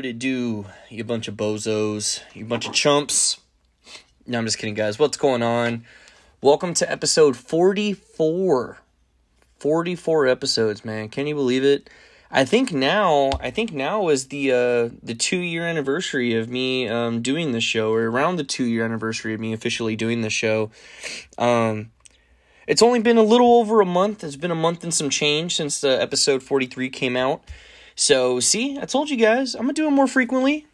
what it do, you bunch of bozos, you bunch of chumps. No, I'm just kidding, guys. What's going on? Welcome to episode 44. 44 episodes, man. Can you believe it? I think now, I think now is the uh the 2 year anniversary of me um doing the show or around the 2 year anniversary of me officially doing the show. Um it's only been a little over a month. It's been a month and some change since the episode 43 came out. So, see, I told you guys, I'm going to do it more frequently.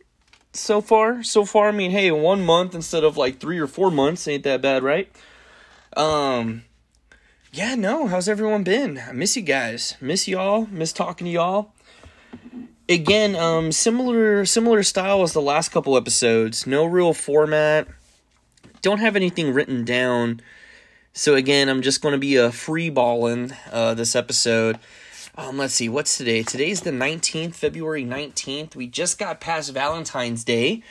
So far, so far, I mean, hey, one month instead of like 3 or 4 months ain't that bad, right? Um yeah, no, how's everyone been? I miss you guys. Miss y'all. Miss talking to y'all. Again, um similar similar style as the last couple episodes. No real format. Don't have anything written down. So again, I'm just going to be a free balling uh this episode. Um let's see, what's today? Today's the 19th, February 19th. We just got past Valentine's Day.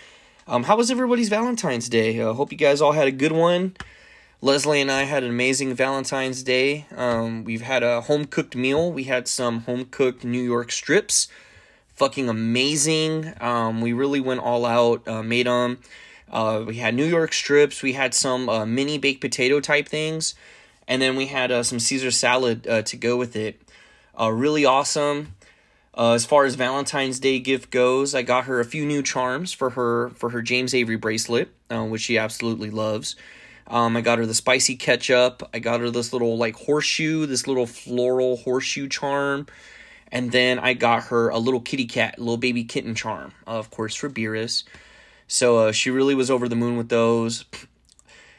Um how was everybody's Valentine's Day? I uh, hope you guys all had a good one. Leslie and I had an amazing Valentine's Day. Um, we've had a home cooked meal. We had some home cooked New York strips. Fucking amazing. Um, we really went all out, uh, made them. Uh, we had New York strips. We had some uh, mini baked potato type things. And then we had uh, some Caesar salad uh, to go with it. Uh, really awesome. Uh, as far as Valentine's Day gift goes, I got her a few new charms for her for her James Avery bracelet, uh, which she absolutely loves. Um, I got her the spicy ketchup. I got her this little like horseshoe, this little floral horseshoe charm. And then I got her a little kitty cat, little baby kitten charm, uh, of course, for Beerus. So uh, she really was over the moon with those.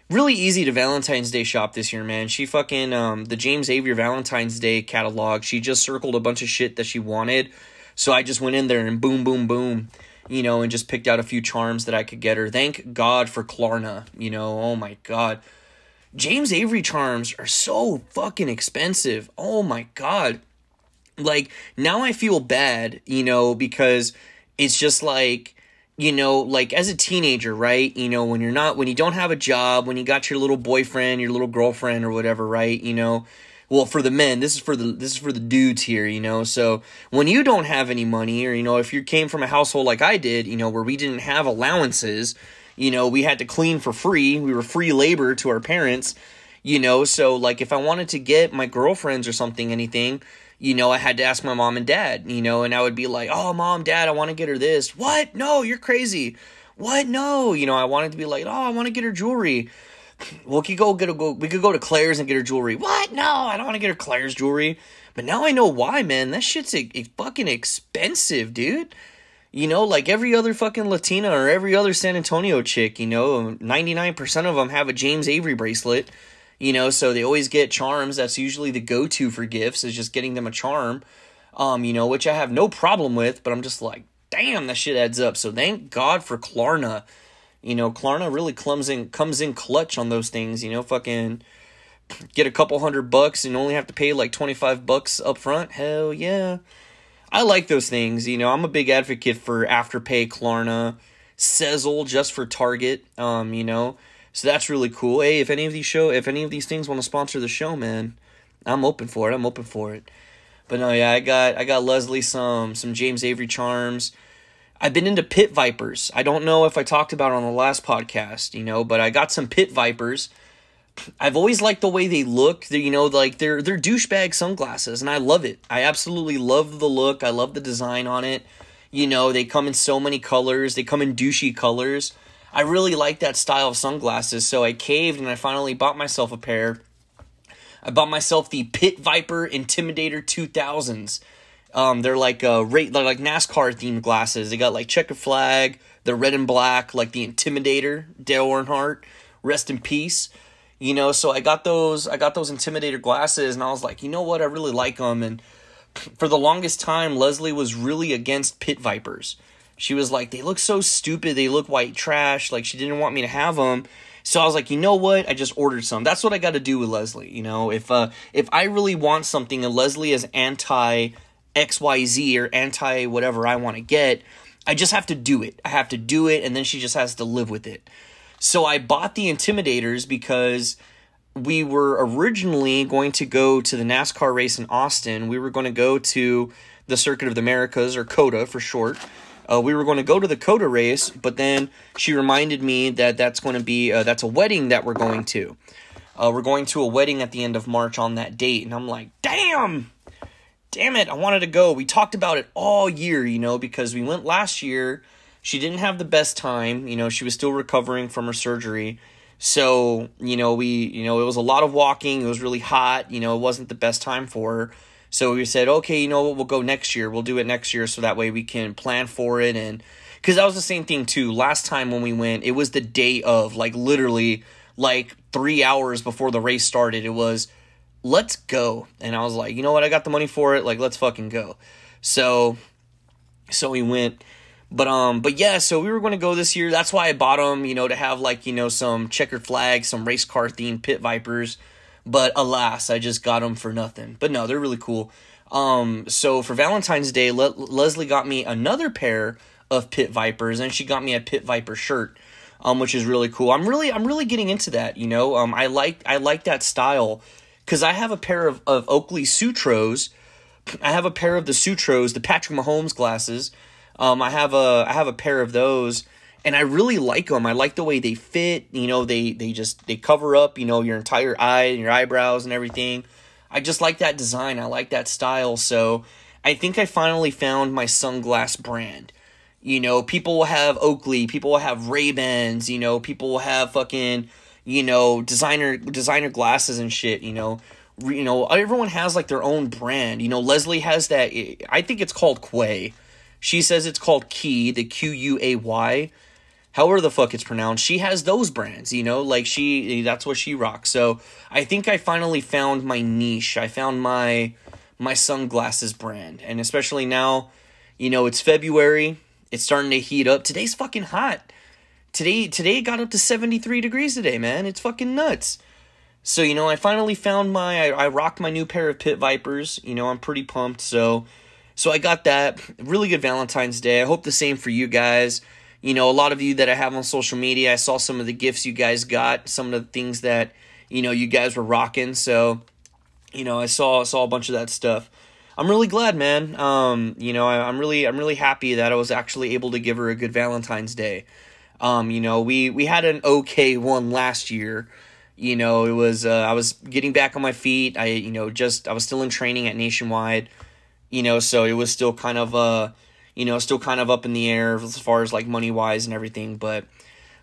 Really easy to Valentine's Day shop this year, man. She fucking, um, the James Avery Valentine's Day catalog, she just circled a bunch of shit that she wanted. So I just went in there and boom, boom, boom you know, and just picked out a few charms that I could get her. Thank God for Klarna, you know, oh my God. James Avery charms are so fucking expensive. Oh my God. Like, now I feel bad, you know, because it's just like, you know, like as a teenager, right? You know, when you're not, when you don't have a job, when you got your little boyfriend, your little girlfriend or whatever, right? You know, well for the men this is for the this is for the dudes here you know so when you don't have any money or you know if you came from a household like i did you know where we didn't have allowances you know we had to clean for free we were free labor to our parents you know so like if i wanted to get my girlfriends or something anything you know i had to ask my mom and dad you know and i would be like oh mom dad i want to get her this what no you're crazy what no you know i wanted to be like oh i want to get her jewelry well, we could go get a go. We could go to Claire's and get her jewelry. What? No, I don't want to get her Claire's jewelry. But now I know why, man. That shit's a, a fucking expensive, dude. You know, like every other fucking Latina or every other San Antonio chick, you know, 99% of them have a James Avery bracelet, you know, so they always get charms. That's usually the go to for gifts, is just getting them a charm, um, you know, which I have no problem with, but I'm just like, damn, that shit adds up. So thank God for Klarna you know, Klarna really comes in comes in clutch on those things. You know, fucking get a couple hundred bucks and only have to pay like twenty five bucks up front. Hell yeah, I like those things. You know, I'm a big advocate for Afterpay, Klarna, Sezzle just for Target. Um, you know, so that's really cool. Hey, if any of these show, if any of these things want to sponsor the show, man, I'm open for it. I'm open for it. But no, yeah, I got I got Leslie some some James Avery charms. I've been into pit vipers. I don't know if I talked about on the last podcast, you know, but I got some pit vipers. I've always liked the way they look. They're, you know, like they're they're douchebag sunglasses, and I love it. I absolutely love the look. I love the design on it. You know, they come in so many colors. They come in douchey colors. I really like that style of sunglasses, so I caved and I finally bought myself a pair. I bought myself the Pit Viper Intimidator 2000s. Um, they're like uh, rate they're like NASCAR themed glasses. They got like checker flag, the red and black, like the Intimidator, Dale Earnhardt, rest in peace. You know, so I got those I got those Intimidator glasses, and I was like, you know what, I really like them. And for the longest time, Leslie was really against pit vipers. She was like, they look so stupid. They look white trash. Like she didn't want me to have them. So I was like, you know what? I just ordered some. That's what I got to do with Leslie. You know, if uh, if I really want something and Leslie is anti XYZ or anti whatever I want to get. I just have to do it. I have to do it, and then she just has to live with it. So I bought the Intimidators because we were originally going to go to the NASCAR race in Austin. We were going to go to the Circuit of the Americas, or COTA for short. Uh, we were going to go to the COTA race, but then she reminded me that that's going to be uh, that's a wedding that we're going to. Uh, we're going to a wedding at the end of March on that date, and I'm like, damn, damn it, I wanted to go. We talked about it all year, you know, because we went last year. She didn't have the best time, you know, she was still recovering from her surgery. So, you know, we, you know, it was a lot of walking. It was really hot. You know, it wasn't the best time for her. So we said, okay, you know what, we'll go next year. We'll do it next year so that way we can plan for it. And because that was the same thing too. Last time when we went, it was the day of, like literally, like three hours before the race started. It was, let's go. And I was like, you know what, I got the money for it. Like, let's fucking go. So, so we went. But um, but yeah, so we were going to go this year. That's why I bought them, you know, to have like you know some checkered flags, some race car themed pit vipers. But alas, I just got them for nothing. But no, they're really cool. Um, so for Valentine's Day, Le- Leslie got me another pair of pit vipers, and she got me a pit viper shirt, um, which is really cool. I'm really, I'm really getting into that. You know, um, I like, I like that style because I have a pair of of Oakley Sutros. I have a pair of the Sutros, the Patrick Mahomes glasses um, I have a I have a pair of those, and I really like them. I like the way they fit. You know, they they just they cover up. You know, your entire eye and your eyebrows and everything. I just like that design. I like that style. So I think I finally found my sunglass brand. You know, people will have Oakley, people will have Ray Bans. You know, people will have fucking you know designer designer glasses and shit. You know. You know, everyone has like their own brand. You know, Leslie has that. I think it's called Quay she says it's called Key, the Q U A Y. However the fuck it's pronounced, she has those brands, you know, like she that's what she rocks. So I think I finally found my niche. I found my my sunglasses brand. And especially now, you know, it's February. It's starting to heat up. Today's fucking hot. Today today got up to 73 degrees today, man. It's fucking nuts. So, you know, I finally found my I, I rocked my new pair of pit vipers. You know, I'm pretty pumped. So so I got that. Really good Valentine's Day. I hope the same for you guys. You know, a lot of you that I have on social media, I saw some of the gifts you guys got, some of the things that, you know, you guys were rocking. So, you know, I saw saw a bunch of that stuff. I'm really glad, man. Um, you know, I, am really I'm really happy that I was actually able to give her a good Valentine's Day. Um, you know, we we had an okay one last year. You know, it was uh, I was getting back on my feet. I you know just I was still in training at Nationwide you know, so it was still kind of uh, you know, still kind of up in the air as far as like money wise and everything, but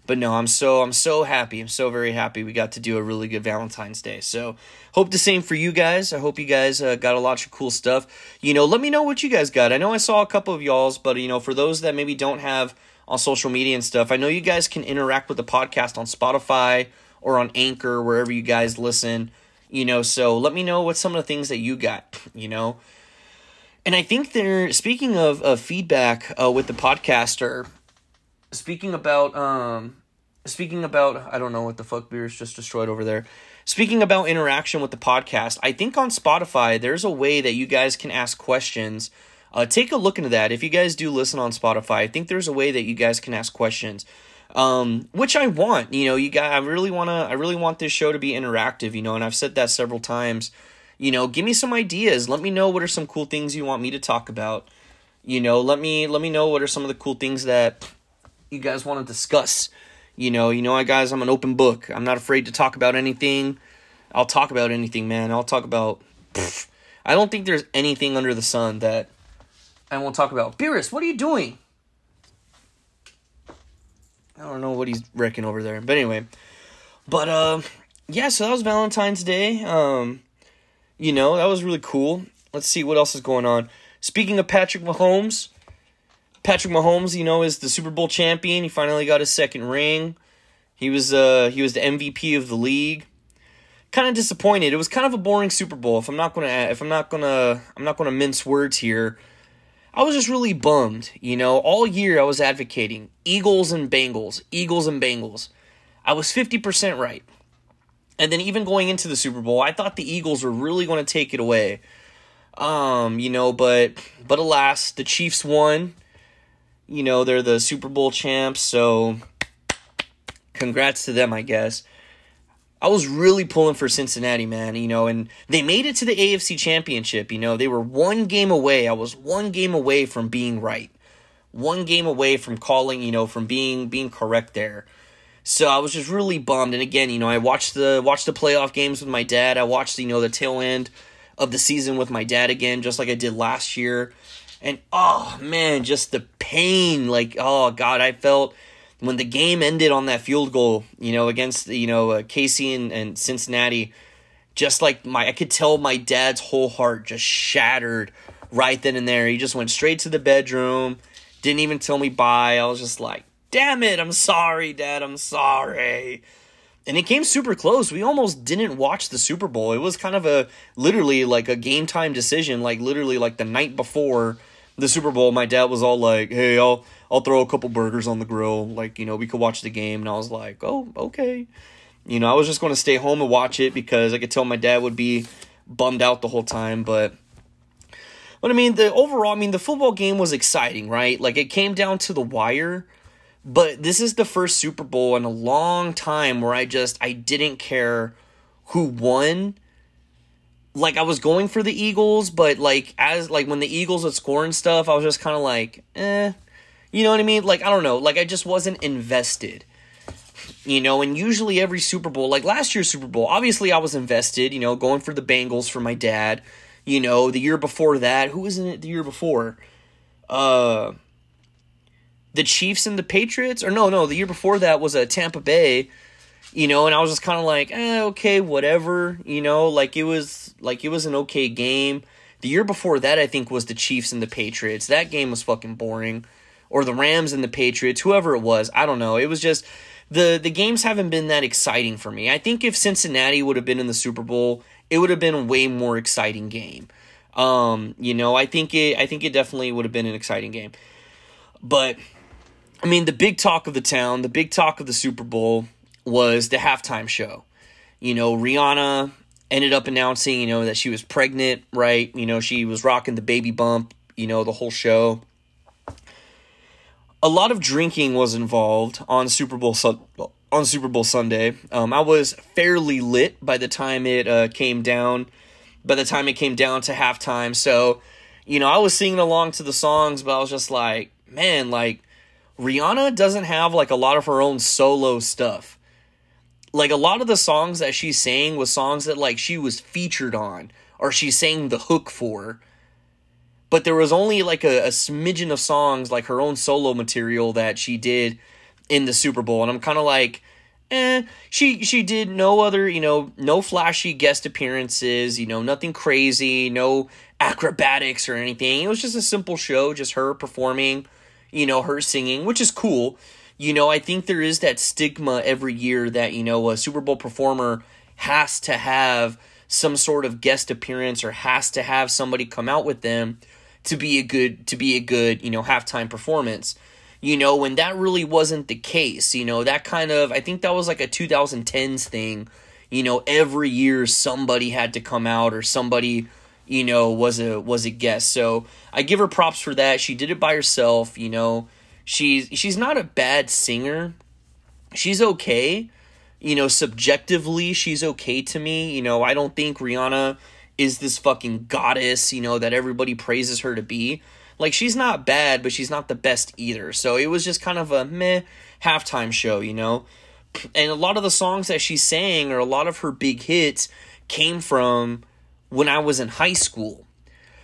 but no, I'm so I'm so happy. I'm so very happy we got to do a really good Valentine's Day. So hope the same for you guys. I hope you guys uh, got a lot of cool stuff. You know, let me know what you guys got. I know I saw a couple of y'all's, but you know, for those that maybe don't have on social media and stuff, I know you guys can interact with the podcast on Spotify or on Anchor, wherever you guys listen. You know, so let me know what some of the things that you got. You know, and I think they're speaking of, of feedback uh, with the podcaster. Speaking about um, speaking about I don't know what the fuck Beerus just destroyed over there. Speaking about interaction with the podcast, I think on Spotify there's a way that you guys can ask questions. Uh, take a look into that. If you guys do listen on Spotify, I think there's a way that you guys can ask questions. Um, which I want. You know, you guys, I really wanna, I really want this show to be interactive. You know, and I've said that several times you know give me some ideas. Let me know what are some cool things you want me to talk about. You know let me let me know what are some of the cool things that you guys want to discuss. You know you know I guys i'm an open book. I'm not afraid to talk about anything. I'll talk about anything man. I'll talk about pff, i don't think there's anything under the sun that i won't talk about. Beerus what are you doing? I don't know what he's wrecking over there. But anyway. But uh yeah so that was valentine's day. Um you know, that was really cool. Let's see what else is going on. Speaking of Patrick Mahomes, Patrick Mahomes, you know, is the Super Bowl champion. He finally got his second ring. He was uh he was the MVP of the league. Kind of disappointed. It was kind of a boring Super Bowl. If I'm not gonna if I'm not gonna I'm not gonna mince words here. I was just really bummed. You know, all year I was advocating Eagles and Bengals, Eagles and Bengals. I was 50% right. And then even going into the Super Bowl, I thought the Eagles were really going to take it away. Um, you know, but but alas, the Chiefs won. You know, they're the Super Bowl champs, so congrats to them, I guess. I was really pulling for Cincinnati, man, you know, and they made it to the AFC Championship, you know. They were one game away. I was one game away from being right. one game away from calling, you know, from being being correct there. So I was just really bummed. And again, you know, I watched the watched the playoff games with my dad. I watched, you know, the tail end of the season with my dad again, just like I did last year. And oh man, just the pain. Like, oh God, I felt when the game ended on that field goal, you know, against you know uh, KC and, and Cincinnati, just like my I could tell my dad's whole heart just shattered right then and there. He just went straight to the bedroom, didn't even tell me bye. I was just like, damn it, I'm sorry, Dad, I'm sorry. And it came super close. We almost didn't watch the Super Bowl. It was kind of a literally like a game time decision, like literally like the night before the Super Bowl, my dad was all like, "Hey, I'll I'll throw a couple burgers on the grill. Like, you know, we could watch the game." And I was like, "Oh, okay." You know, I was just going to stay home and watch it because I could tell my dad would be bummed out the whole time, but but I mean, the overall, I mean, the football game was exciting, right? Like it came down to the wire. But this is the first Super Bowl in a long time where I just I didn't care who won like I was going for the Eagles, but like as like when the Eagles would score and stuff, I was just kind of like, eh, you know what I mean? Like I don't know, like I just wasn't invested. You know, and usually every Super Bowl, like last year's Super Bowl, obviously I was invested. You know, going for the Bengals for my dad. You know, the year before that, who was in it the year before? Uh, the Chiefs and the Patriots, or no, no, the year before that was a Tampa Bay you know, and I was just kind of like, eh, okay, whatever, you know, like it was like it was an okay game. The year before that, I think, was the Chiefs and the Patriots. That game was fucking boring, or the Rams and the Patriots, whoever it was. I don't know. It was just the the games haven't been that exciting for me. I think if Cincinnati would have been in the Super Bowl, it would have been a way more exciting game. Um, you know, I think it I think it definitely would have been an exciting game. But I mean, the big talk of the town, the big talk of the Super Bowl was the halftime show. You know, Rihanna ended up announcing, you know, that she was pregnant, right? You know, she was rocking the baby bump, you know, the whole show. A lot of drinking was involved on Super Bowl on Super Bowl Sunday. Um, I was fairly lit by the time it uh, came down. By the time it came down to halftime, so you know, I was singing along to the songs, but I was just like, man, like Rihanna doesn't have like a lot of her own solo stuff. Like a lot of the songs that she's saying was songs that like she was featured on or she sang the hook for. But there was only like a, a smidgen of songs like her own solo material that she did in the super bowl. And i'm kind of like eh she she did no other you know no flashy guest appearances you know nothing crazy no acrobatics or anything. It was just a simple show just her performing you know her singing which is cool you know, I think there is that stigma every year that, you know, a Super Bowl performer has to have some sort of guest appearance or has to have somebody come out with them to be a good to be a good, you know, halftime performance. You know, when that really wasn't the case, you know, that kind of I think that was like a 2010s thing. You know, every year somebody had to come out or somebody you know was a was a guest. So, I give her props for that. She did it by herself, you know She's she's not a bad singer. She's okay. You know, subjectively, she's okay to me. You know, I don't think Rihanna is this fucking goddess, you know, that everybody praises her to be. Like, she's not bad, but she's not the best either. So it was just kind of a meh halftime show, you know? And a lot of the songs that she sang, or a lot of her big hits, came from when I was in high school.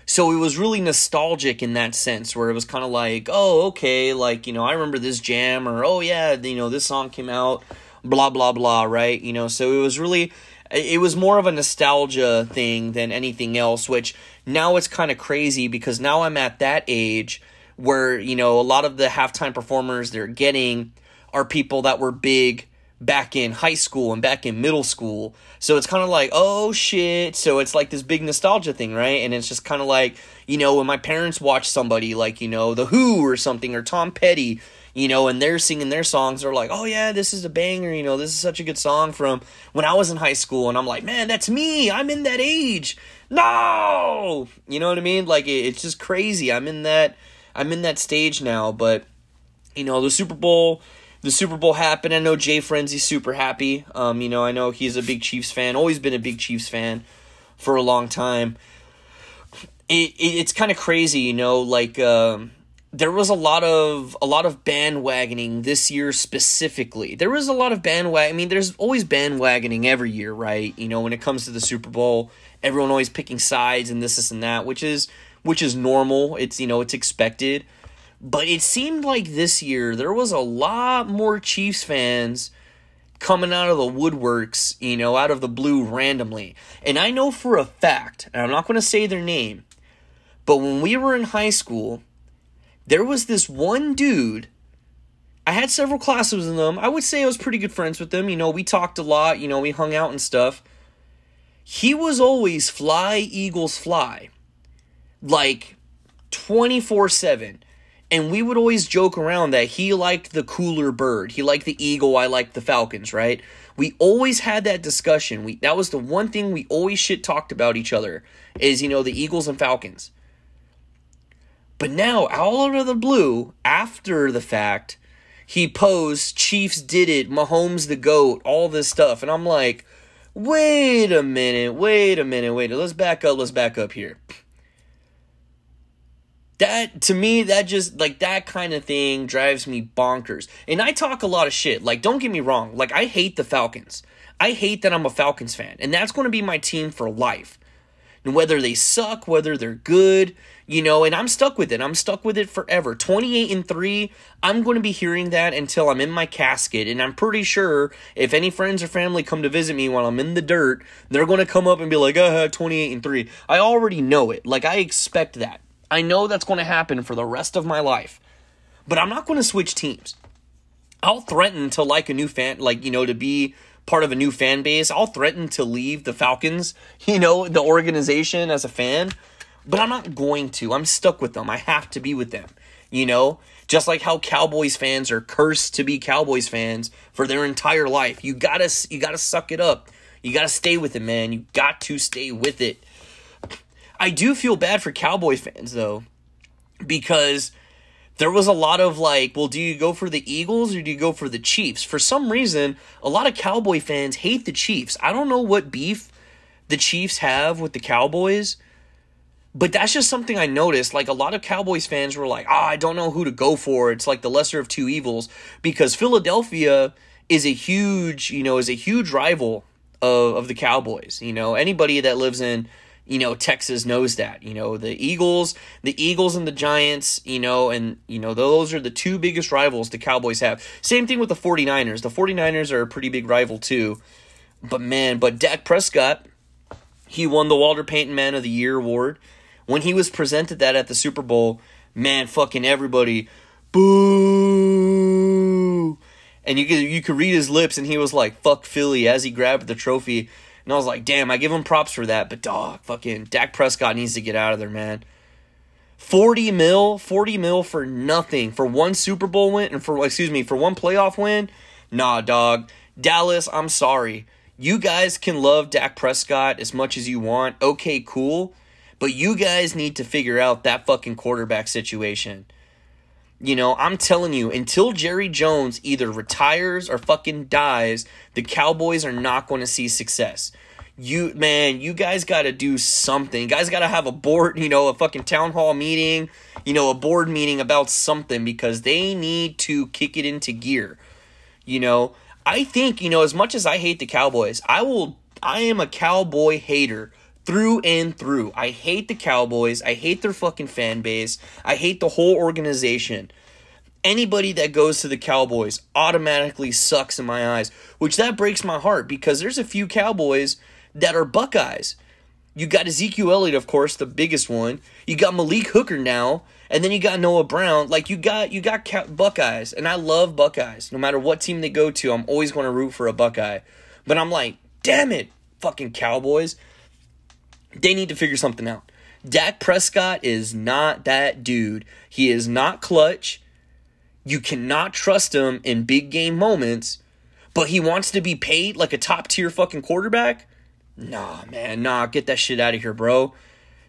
So it was really nostalgic in that sense, where it was kind of like, oh, okay, like, you know, I remember this jam, or oh, yeah, you know, this song came out, blah, blah, blah, right? You know, so it was really, it was more of a nostalgia thing than anything else, which now it's kind of crazy because now I'm at that age where, you know, a lot of the halftime performers they're getting are people that were big back in high school and back in middle school. So it's kind of like, oh shit. So it's like this big nostalgia thing, right? And it's just kind of like, you know, when my parents watch somebody like, you know, The Who or something or Tom Petty, you know, and they're singing their songs, they're like, oh yeah, this is a banger, you know, this is such a good song from when I was in high school. And I'm like, man, that's me. I'm in that age. No! You know what I mean? Like, it's just crazy. I'm in that, I'm in that stage now, but, you know, the Super Bowl the Super Bowl happened. I know Jay Frenzy's super happy. Um, you know, I know he's a big Chiefs fan, always been a big Chiefs fan for a long time. It, it it's kind of crazy, you know, like um, there was a lot of a lot of bandwagoning this year specifically. There was a lot of bandwagon. I mean, there's always bandwagoning every year, right? You know, when it comes to the Super Bowl, everyone always picking sides and this, this, and that, which is which is normal. It's you know it's expected. But it seemed like this year there was a lot more Chiefs fans coming out of the woodworks, you know, out of the blue randomly. And I know for a fact, and I'm not going to say their name, but when we were in high school, there was this one dude. I had several classes with them. I would say I was pretty good friends with them. You know, we talked a lot, you know, we hung out and stuff. He was always fly, Eagles, fly. Like 24 7. And we would always joke around that he liked the cooler bird. He liked the eagle, I liked the falcons, right? We always had that discussion. We that was the one thing we always shit talked about each other is, you know, the Eagles and Falcons. But now, out of the blue, after the fact, he posed Chiefs did it, Mahomes the GOAT, all this stuff. And I'm like, wait a minute, wait a minute, wait. Let's back up, let's back up here. That, to me, that just, like, that kind of thing drives me bonkers. And I talk a lot of shit. Like, don't get me wrong. Like, I hate the Falcons. I hate that I'm a Falcons fan. And that's going to be my team for life. And whether they suck, whether they're good, you know, and I'm stuck with it. I'm stuck with it forever. 28 and 3, I'm going to be hearing that until I'm in my casket. And I'm pretty sure if any friends or family come to visit me while I'm in the dirt, they're going to come up and be like, uh, 28 and 3. I already know it. Like, I expect that. I know that's going to happen for the rest of my life. But I'm not going to switch teams. I'll threaten to like a new fan, like, you know, to be part of a new fan base. I'll threaten to leave the Falcons, you know, the organization as a fan but I'm not going to. I'm stuck with them. I have to be with them. You know, just like how Cowboys fans are cursed to be Cowboys fans for their entire life. You gotta, you gotta suck it up. You gotta stay with it, man. You got to stay with it. I do feel bad for Cowboy fans though, because there was a lot of like, well, do you go for the Eagles or do you go for the Chiefs? For some reason, a lot of Cowboy fans hate the Chiefs. I don't know what beef the Chiefs have with the Cowboys but that's just something I noticed. Like a lot of Cowboys fans were like, "Ah, oh, I don't know who to go for. It's like the lesser of two evils." Because Philadelphia is a huge, you know, is a huge rival of of the Cowboys. You know, anybody that lives in you know Texas knows that you know the Eagles the Eagles and the Giants you know and you know those are the two biggest rivals the Cowboys have same thing with the 49ers the 49ers are a pretty big rival too but man but Dak Prescott he won the Walter Payton Man of the Year award when he was presented that at the Super Bowl, man, fucking everybody, boo. And you could you could read his lips, and he was like, "Fuck Philly" as he grabbed the trophy. And I was like, "Damn, I give him props for that." But dog, fucking Dak Prescott needs to get out of there, man. 40 mil, 40 mil for nothing. For one Super Bowl win and for excuse me, for one playoff win? Nah, dog. Dallas, I'm sorry. You guys can love Dak Prescott as much as you want. Okay, cool. But you guys need to figure out that fucking quarterback situation. You know, I'm telling you, until Jerry Jones either retires or fucking dies, the Cowboys are not going to see success. You man, you guys got to do something. You guys got to have a board, you know, a fucking town hall meeting, you know, a board meeting about something because they need to kick it into gear. You know, I think, you know, as much as I hate the Cowboys, I will I am a cowboy hater through and through. I hate the Cowboys. I hate their fucking fan base. I hate the whole organization. Anybody that goes to the Cowboys automatically sucks in my eyes, which that breaks my heart because there's a few Cowboys that are Buckeyes. You got Ezekiel Elliott, of course, the biggest one. You got Malik Hooker now, and then you got Noah Brown. Like you got you got Buckeyes, and I love Buckeyes. No matter what team they go to, I'm always going to root for a Buckeye. But I'm like, damn it, fucking Cowboys. They need to figure something out. Dak Prescott is not that dude. He is not clutch. You cannot trust him in big game moments, but he wants to be paid like a top tier fucking quarterback? Nah, man, nah, get that shit out of here, bro.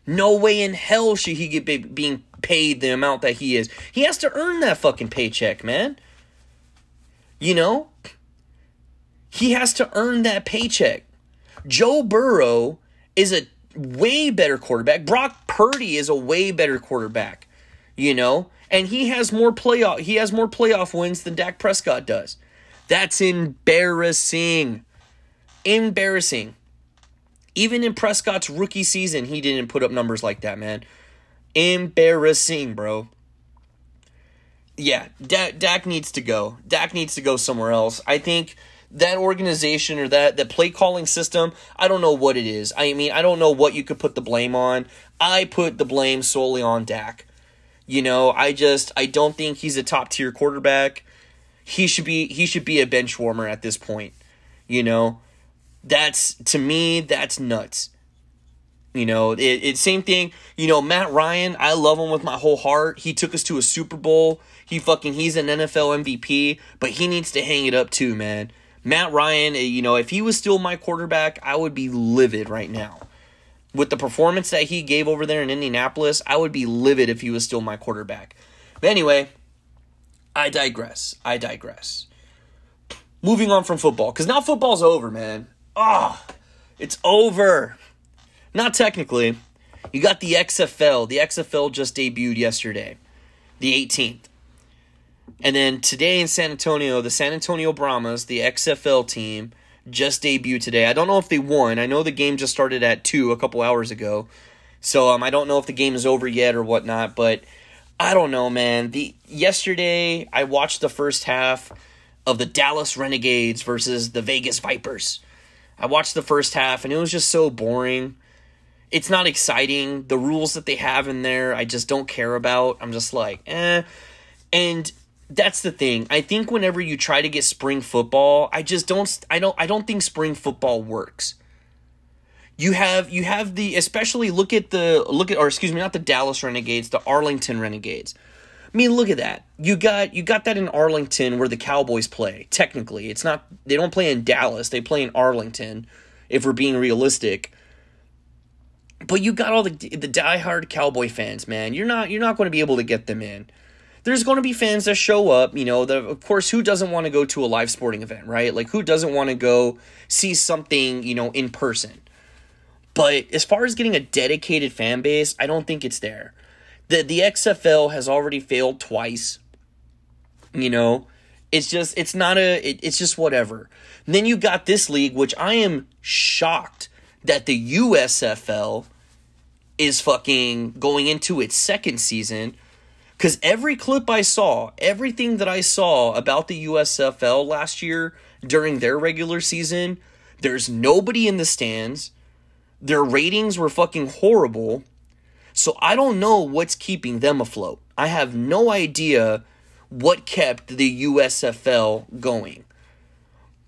No way in hell should he get be- being paid the amount that he is. He has to earn that fucking paycheck, man. You know? He has to earn that paycheck. Joe Burrow is a way better quarterback. Brock Purdy is a way better quarterback. You know? And he has more playoff he has more playoff wins than Dak Prescott does. That's embarrassing. Embarrassing. Even in Prescott's rookie season, he didn't put up numbers like that, man. Embarrassing, bro. Yeah, Dak, Dak needs to go. Dak needs to go somewhere else. I think that organization or that that play calling system, I don't know what it is. I mean, I don't know what you could put the blame on. I put the blame solely on Dak. You know, I just I don't think he's a top tier quarterback. He should be he should be a bench warmer at this point. You know, that's to me that's nuts. You know, it, it same thing. You know, Matt Ryan, I love him with my whole heart. He took us to a Super Bowl. He fucking he's an NFL MVP, but he needs to hang it up too, man. Matt Ryan, eh, you know, if he was still my quarterback, I would be livid right now with the performance that he gave over there in Indianapolis, I would be livid if he was still my quarterback. But anyway, I digress. I digress. Moving on from football, because now football's over, man. Oh, it's over. Not technically. You got the XFL. The XFL just debuted yesterday, the 18th. And then today in San Antonio, the San Antonio Brahmas, the XFL team, just debuted today. I don't know if they won. I know the game just started at 2 a couple hours ago. So um, I don't know if the game is over yet or whatnot, but I don't know, man. The yesterday I watched the first half of the Dallas Renegades versus the Vegas Vipers. I watched the first half and it was just so boring. It's not exciting. The rules that they have in there, I just don't care about. I'm just like, eh. And that's the thing. I think whenever you try to get spring football, I just don't I don't I don't think spring football works. You have you have the especially look at the look at or excuse me, not the Dallas Renegades, the Arlington Renegades. I mean, look at that. You got you got that in Arlington where the Cowboys play. Technically, it's not they don't play in Dallas, they play in Arlington if we're being realistic. But you got all the the diehard Cowboy fans, man. You're not you're not going to be able to get them in there's going to be fans that show up, you know, the, of course, who doesn't want to go to a live sporting event, right? Like, who doesn't want to go see something, you know, in person? But as far as getting a dedicated fan base, I don't think it's there. The, the XFL has already failed twice. You know, it's just, it's not a, it, it's just whatever. And then you got this league, which I am shocked that the USFL is fucking going into its second season because every clip I saw, everything that I saw about the USFL last year during their regular season, there's nobody in the stands. Their ratings were fucking horrible. So I don't know what's keeping them afloat. I have no idea what kept the USFL going.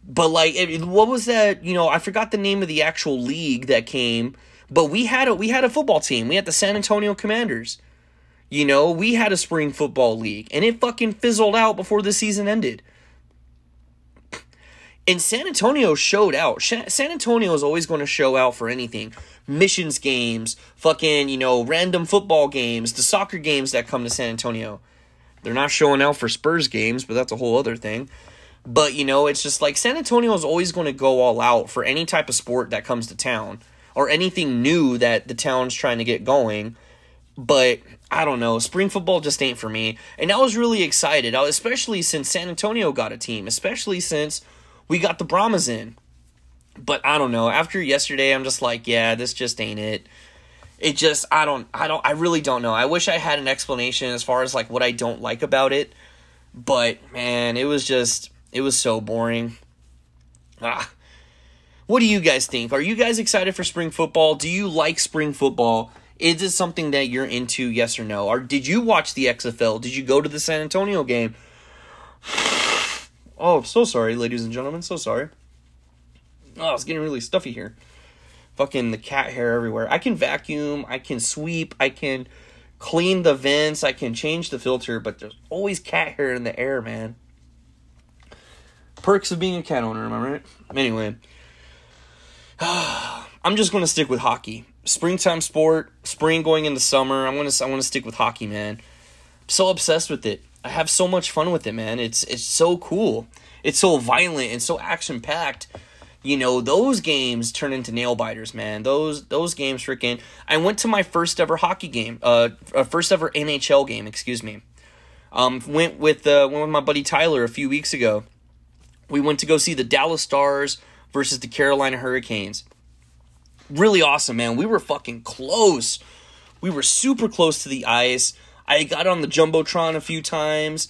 But like what was that, you know, I forgot the name of the actual league that came, but we had a we had a football team. We had the San Antonio Commanders you know, we had a spring football league and it fucking fizzled out before the season ended. And San Antonio showed out. San Antonio is always going to show out for anything. Missions games, fucking, you know, random football games, the soccer games that come to San Antonio. They're not showing out for Spurs games, but that's a whole other thing. But, you know, it's just like San Antonio is always going to go all out for any type of sport that comes to town or anything new that the town's trying to get going. But I don't know. Spring football just ain't for me. And I was really excited, especially since San Antonio got a team, especially since we got the Brahmas in. But I don't know. After yesterday, I'm just like, yeah, this just ain't it. It just I don't I don't I really don't know. I wish I had an explanation as far as like what I don't like about it. But man, it was just it was so boring. Ah. What do you guys think? Are you guys excited for spring football? Do you like spring football? Is it something that you're into? Yes or no? Or did you watch the XFL? Did you go to the San Antonio game? Oh, so sorry, ladies and gentlemen. So sorry. Oh, it's getting really stuffy here. Fucking the cat hair everywhere. I can vacuum. I can sweep. I can clean the vents. I can change the filter, but there's always cat hair in the air, man. Perks of being a cat owner, am I right? Anyway, I'm just going to stick with hockey springtime sport, spring going into summer. I'm gonna I want to stick with hockey, man. I'm so obsessed with it. I have so much fun with it, man. It's it's so cool. It's so violent and so action packed. you know those games turn into nail biters man those those games freaking i went to my first ever hockey game uh first ever nhl game excuse me um went with uh went with my buddy tyler a few weeks ago we went to go see the dallas stars versus the carolina hurricanes really awesome man we were fucking close we were super close to the ice i got on the jumbotron a few times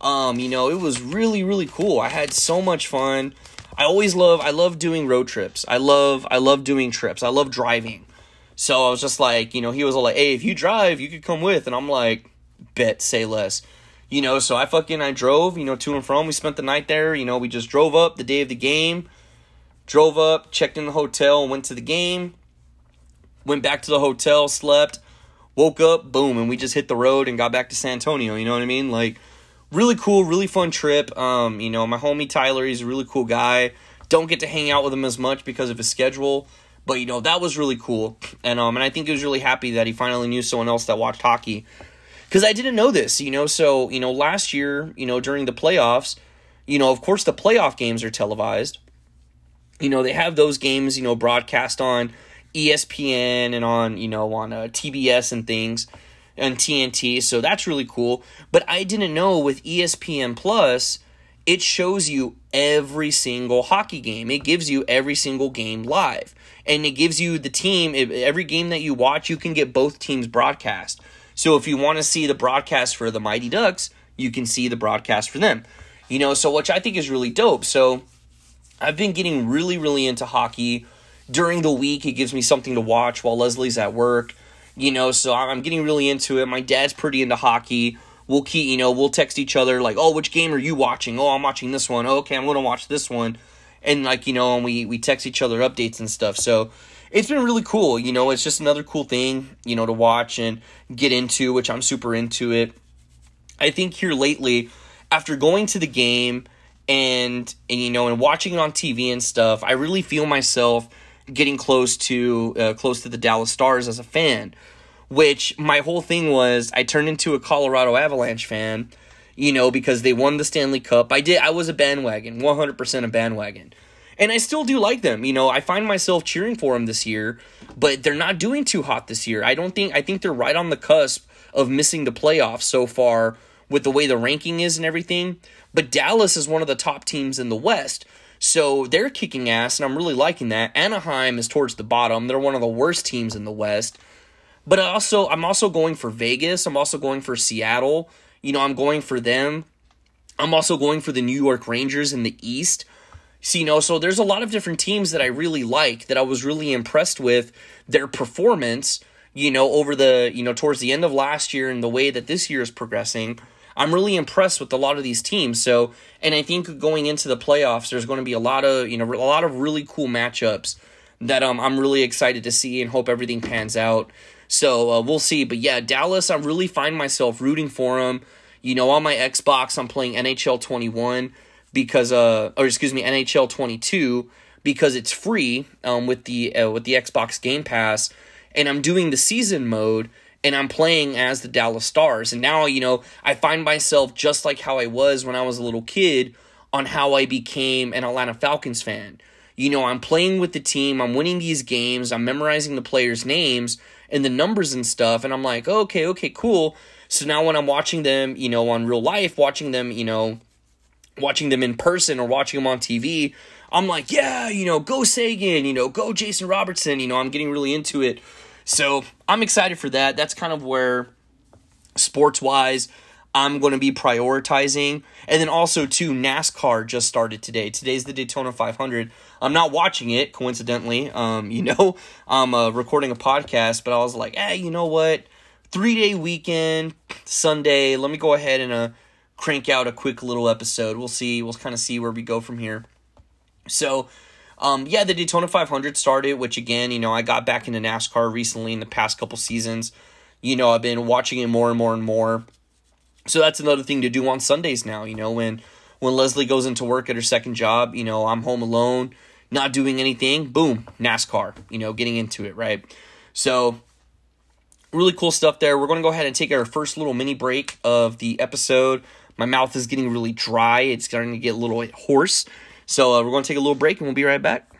um you know it was really really cool i had so much fun I always love I love doing road trips. I love I love doing trips. I love driving. So I was just like, you know, he was all like, "Hey, if you drive, you could come with." And I'm like, "Bet, say less." You know, so I fucking I drove, you know, to and from. We spent the night there. You know, we just drove up the day of the game. Drove up, checked in the hotel, went to the game. Went back to the hotel, slept, woke up, boom, and we just hit the road and got back to San Antonio. You know what I mean? Like really cool, really fun trip. Um, you know, my homie Tyler, he's a really cool guy. Don't get to hang out with him as much because of his schedule, but you know that was really cool. And um, and I think he was really happy that he finally knew someone else that watched hockey. Because I didn't know this, you know. So you know, last year, you know, during the playoffs, you know, of course, the playoff games are televised. You know, they have those games, you know, broadcast on ESPN and on you know on uh, TBS and things and TNT, so that's really cool. But I didn't know with ESPN Plus, it shows you every single hockey game. It gives you every single game live. And it gives you the team, every game that you watch, you can get both teams broadcast. So if you want to see the broadcast for the Mighty Ducks, you can see the broadcast for them. You know, so which I think is really dope. So I've been getting really, really into hockey. During the week, it gives me something to watch while Leslie's at work you know, so I'm getting really into it. My dad's pretty into hockey. We'll keep, you know, we'll text each other like, "Oh, which game are you watching?" "Oh, I'm watching this one." Oh, "Okay, I'm going to watch this one." And like, you know, and we we text each other updates and stuff. So, it's been really cool, you know, it's just another cool thing, you know, to watch and get into, which I'm super into it. I think here lately after going to the game and, and you know, and watching it on TV and stuff, I really feel myself getting close to uh, close to the Dallas Stars as a fan. Which my whole thing was, I turned into a Colorado Avalanche fan, you know, because they won the Stanley Cup. I did. I was a bandwagon, one hundred percent a bandwagon, and I still do like them. You know, I find myself cheering for them this year, but they're not doing too hot this year. I don't think. I think they're right on the cusp of missing the playoffs so far with the way the ranking is and everything. But Dallas is one of the top teams in the West. So they're kicking ass, and I'm really liking that. Anaheim is towards the bottom. They're one of the worst teams in the West. But also, I'm also going for Vegas. I'm also going for Seattle. You know, I'm going for them. I'm also going for the New York Rangers in the East. So, you know, so there's a lot of different teams that I really like that I was really impressed with their performance, you know, over the, you know, towards the end of last year and the way that this year is progressing. I'm really impressed with a lot of these teams. So, and I think going into the playoffs, there's going to be a lot of you know a lot of really cool matchups that um, I'm really excited to see and hope everything pans out. So uh, we'll see. But yeah, Dallas, I really find myself rooting for them. You know, on my Xbox, I'm playing NHL 21 because uh, or excuse me, NHL 22 because it's free um with the uh, with the Xbox Game Pass, and I'm doing the season mode and I'm playing as the Dallas Stars. And now, you know, I find myself just like how I was when I was a little kid on how I became an Atlanta Falcons fan. You know, I'm playing with the team, I'm winning these games, I'm memorizing the players' names and the numbers and stuff, and I'm like, okay, okay, cool. So now when I'm watching them, you know, on real life, watching them, you know, watching them in person or watching them on TV, I'm like, yeah, you know, go Seguin, you know, go Jason Robertson, you know, I'm getting really into it. So I'm excited for that. That's kind of where sports wise I'm going to be prioritizing. And then also, too, NASCAR just started today. Today's the Daytona 500. I'm not watching it, coincidentally. Um, you know, I'm uh, recording a podcast, but I was like, hey, you know what? Three day weekend, Sunday. Let me go ahead and uh, crank out a quick little episode. We'll see. We'll kind of see where we go from here. So, um, yeah, the Daytona 500 started, which again, you know, I got back into NASCAR recently in the past couple seasons. You know, I've been watching it more and more and more. So that's another thing to do on Sundays now. You know, when when Leslie goes into work at her second job, you know, I'm home alone, not doing anything. Boom, NASCAR. You know, getting into it right. So really cool stuff there. We're going to go ahead and take our first little mini break of the episode. My mouth is getting really dry. It's starting to get a little hoarse. So uh, we're going to take a little break and we'll be right back.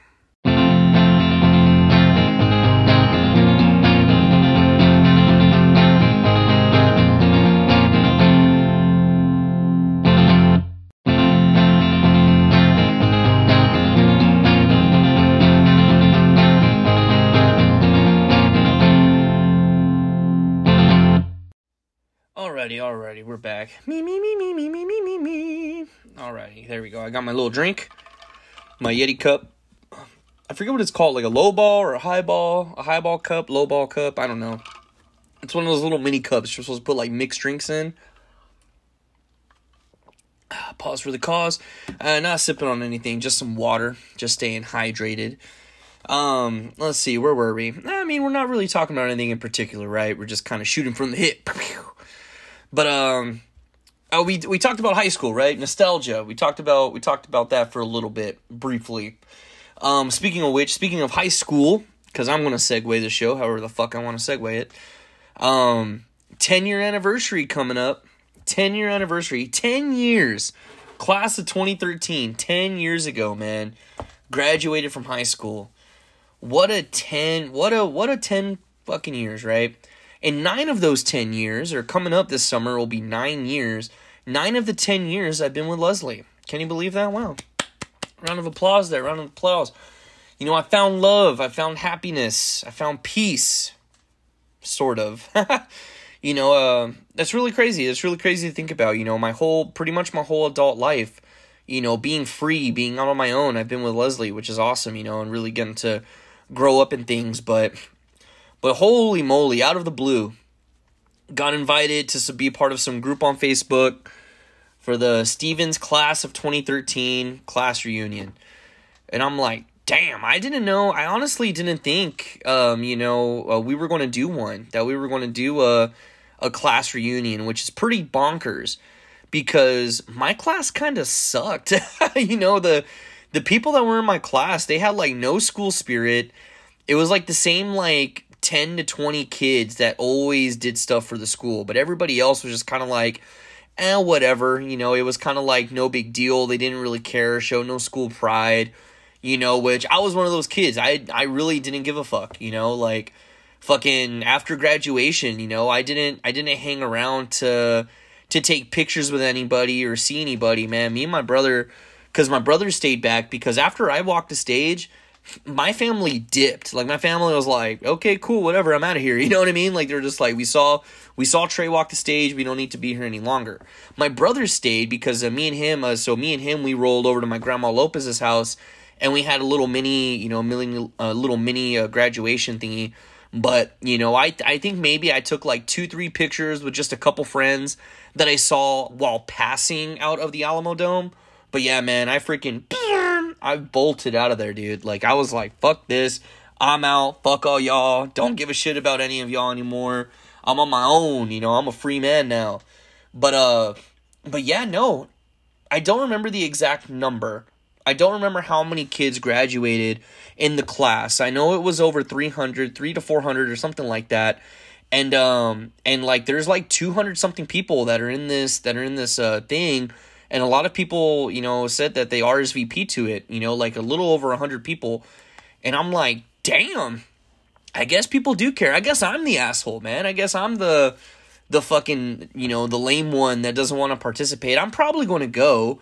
Alrighty, alrighty, we're back. Me, me, me, me, me, me, me, me, me. Alrighty, there we go. I got my little drink, my Yeti cup. I forget what it's called, like a low ball or a high ball, a high ball cup, low ball cup. I don't know. It's one of those little mini cups you're supposed to put like mixed drinks in. Pause for the cause. Uh, not sipping on anything, just some water, just staying hydrated. Um, let's see, where were we? I mean, we're not really talking about anything in particular, right? We're just kind of shooting from the hip. But um, oh, we we talked about high school, right? Nostalgia. We talked about we talked about that for a little bit briefly. Um, speaking of which, speaking of high school, because I'm gonna segue the show, however the fuck I want to segue it. Um, ten year anniversary coming up. Ten year anniversary. Ten years. Class of 2013. Ten years ago, man. Graduated from high school what a 10 what a what a 10 fucking years right and nine of those 10 years or coming up this summer will be nine years nine of the 10 years i've been with leslie. Can you believe that? Wow. Round of applause there round of applause. You know i found love i found happiness i found peace sort of. You know uh, that's really crazy. It's really crazy to think about you know my whole pretty much my whole adult life you know being free being out on my own. I've been with leslie which is awesome you know and really getting to grow up in things, but but holy moly, out of the blue, got invited to be part of some group on Facebook for the Stevens class of 2013 class reunion. And I'm like, damn, I didn't know. I honestly didn't think, um, you know, uh, we were going to do one, that we were going to do a, a class reunion, which is pretty bonkers because my class kind of sucked. you know, the the people that were in my class, they had like no school spirit. It was like the same like 10 to 20 kids that always did stuff for the school, but everybody else was just kind of like, eh, whatever. You know, it was kind of like no big deal. They didn't really care, show no school pride, you know, which I was one of those kids. I, I really didn't give a fuck, you know, like fucking after graduation, you know, I didn't, I didn't hang around to, to take pictures with anybody or see anybody, man. Me and my brother, because my brother stayed back because after I walked the stage, my family dipped. Like my family was like, okay, cool, whatever, I'm out of here. You know what I mean? Like they're just like, we saw we saw Trey walk the stage. We don't need to be here any longer. My brother stayed because uh, me and him. Uh, so me and him, we rolled over to my grandma Lopez's house, and we had a little mini, you know, mini, uh, little mini uh, graduation thingy. But you know, I I think maybe I took like two three pictures with just a couple friends that I saw while passing out of the Alamodome but yeah, man, I freaking I bolted out of there, dude. Like I was like, fuck this. I'm out. Fuck all y'all. Don't give a shit about any of y'all anymore. I'm on my own, you know. I'm a free man now. But uh but yeah, no. I don't remember the exact number. I don't remember how many kids graduated in the class. I know it was over 300, 3 to 400 or something like that. And um and like there's like 200 something people that are in this that are in this uh thing and a lot of people, you know, said that they RSVP to it, you know, like a little over 100 people. And I'm like, damn, I guess people do care. I guess I'm the asshole, man. I guess I'm the the fucking, you know, the lame one that doesn't want to participate. I'm probably going to go.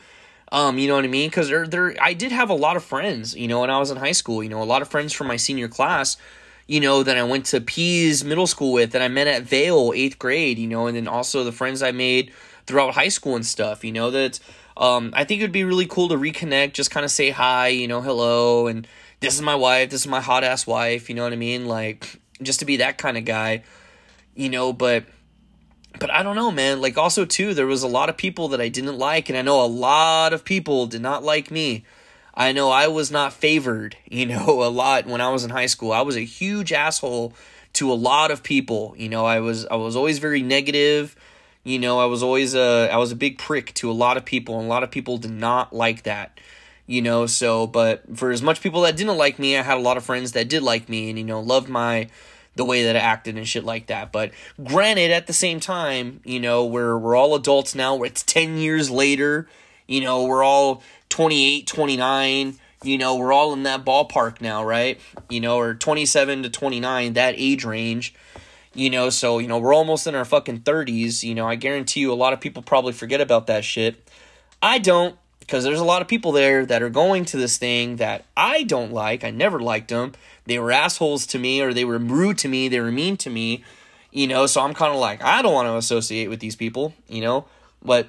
Um, you know what I mean? Cuz there there I did have a lot of friends, you know, when I was in high school, you know, a lot of friends from my senior class, you know, that I went to Pease Middle School with that I met at Vale 8th grade, you know, and then also the friends I made throughout high school and stuff. You know that um, I think it would be really cool to reconnect, just kind of say hi, you know, hello, and this is my wife, this is my hot ass wife. You know what I mean? Like just to be that kind of guy, you know. But but I don't know, man. Like also too, there was a lot of people that I didn't like, and I know a lot of people did not like me. I know I was not favored, you know, a lot when I was in high school. I was a huge asshole to a lot of people. You know, I was I was always very negative. You know, I was always a I was a big prick to a lot of people, and a lot of people did not like that. You know, so but for as much people that didn't like me, I had a lot of friends that did like me and you know loved my the way that I acted and shit like that. But granted, at the same time, you know, we're we're all adults now. It's 10 years later. You know, we're all 28, 29. You know, we're all in that ballpark now, right? You know, or 27 to 29, that age range. You know, so, you know, we're almost in our fucking 30s. You know, I guarantee you a lot of people probably forget about that shit. I don't, because there's a lot of people there that are going to this thing that I don't like. I never liked them. They were assholes to me or they were rude to me. They were mean to me. You know, so I'm kind of like, I don't want to associate with these people, you know, but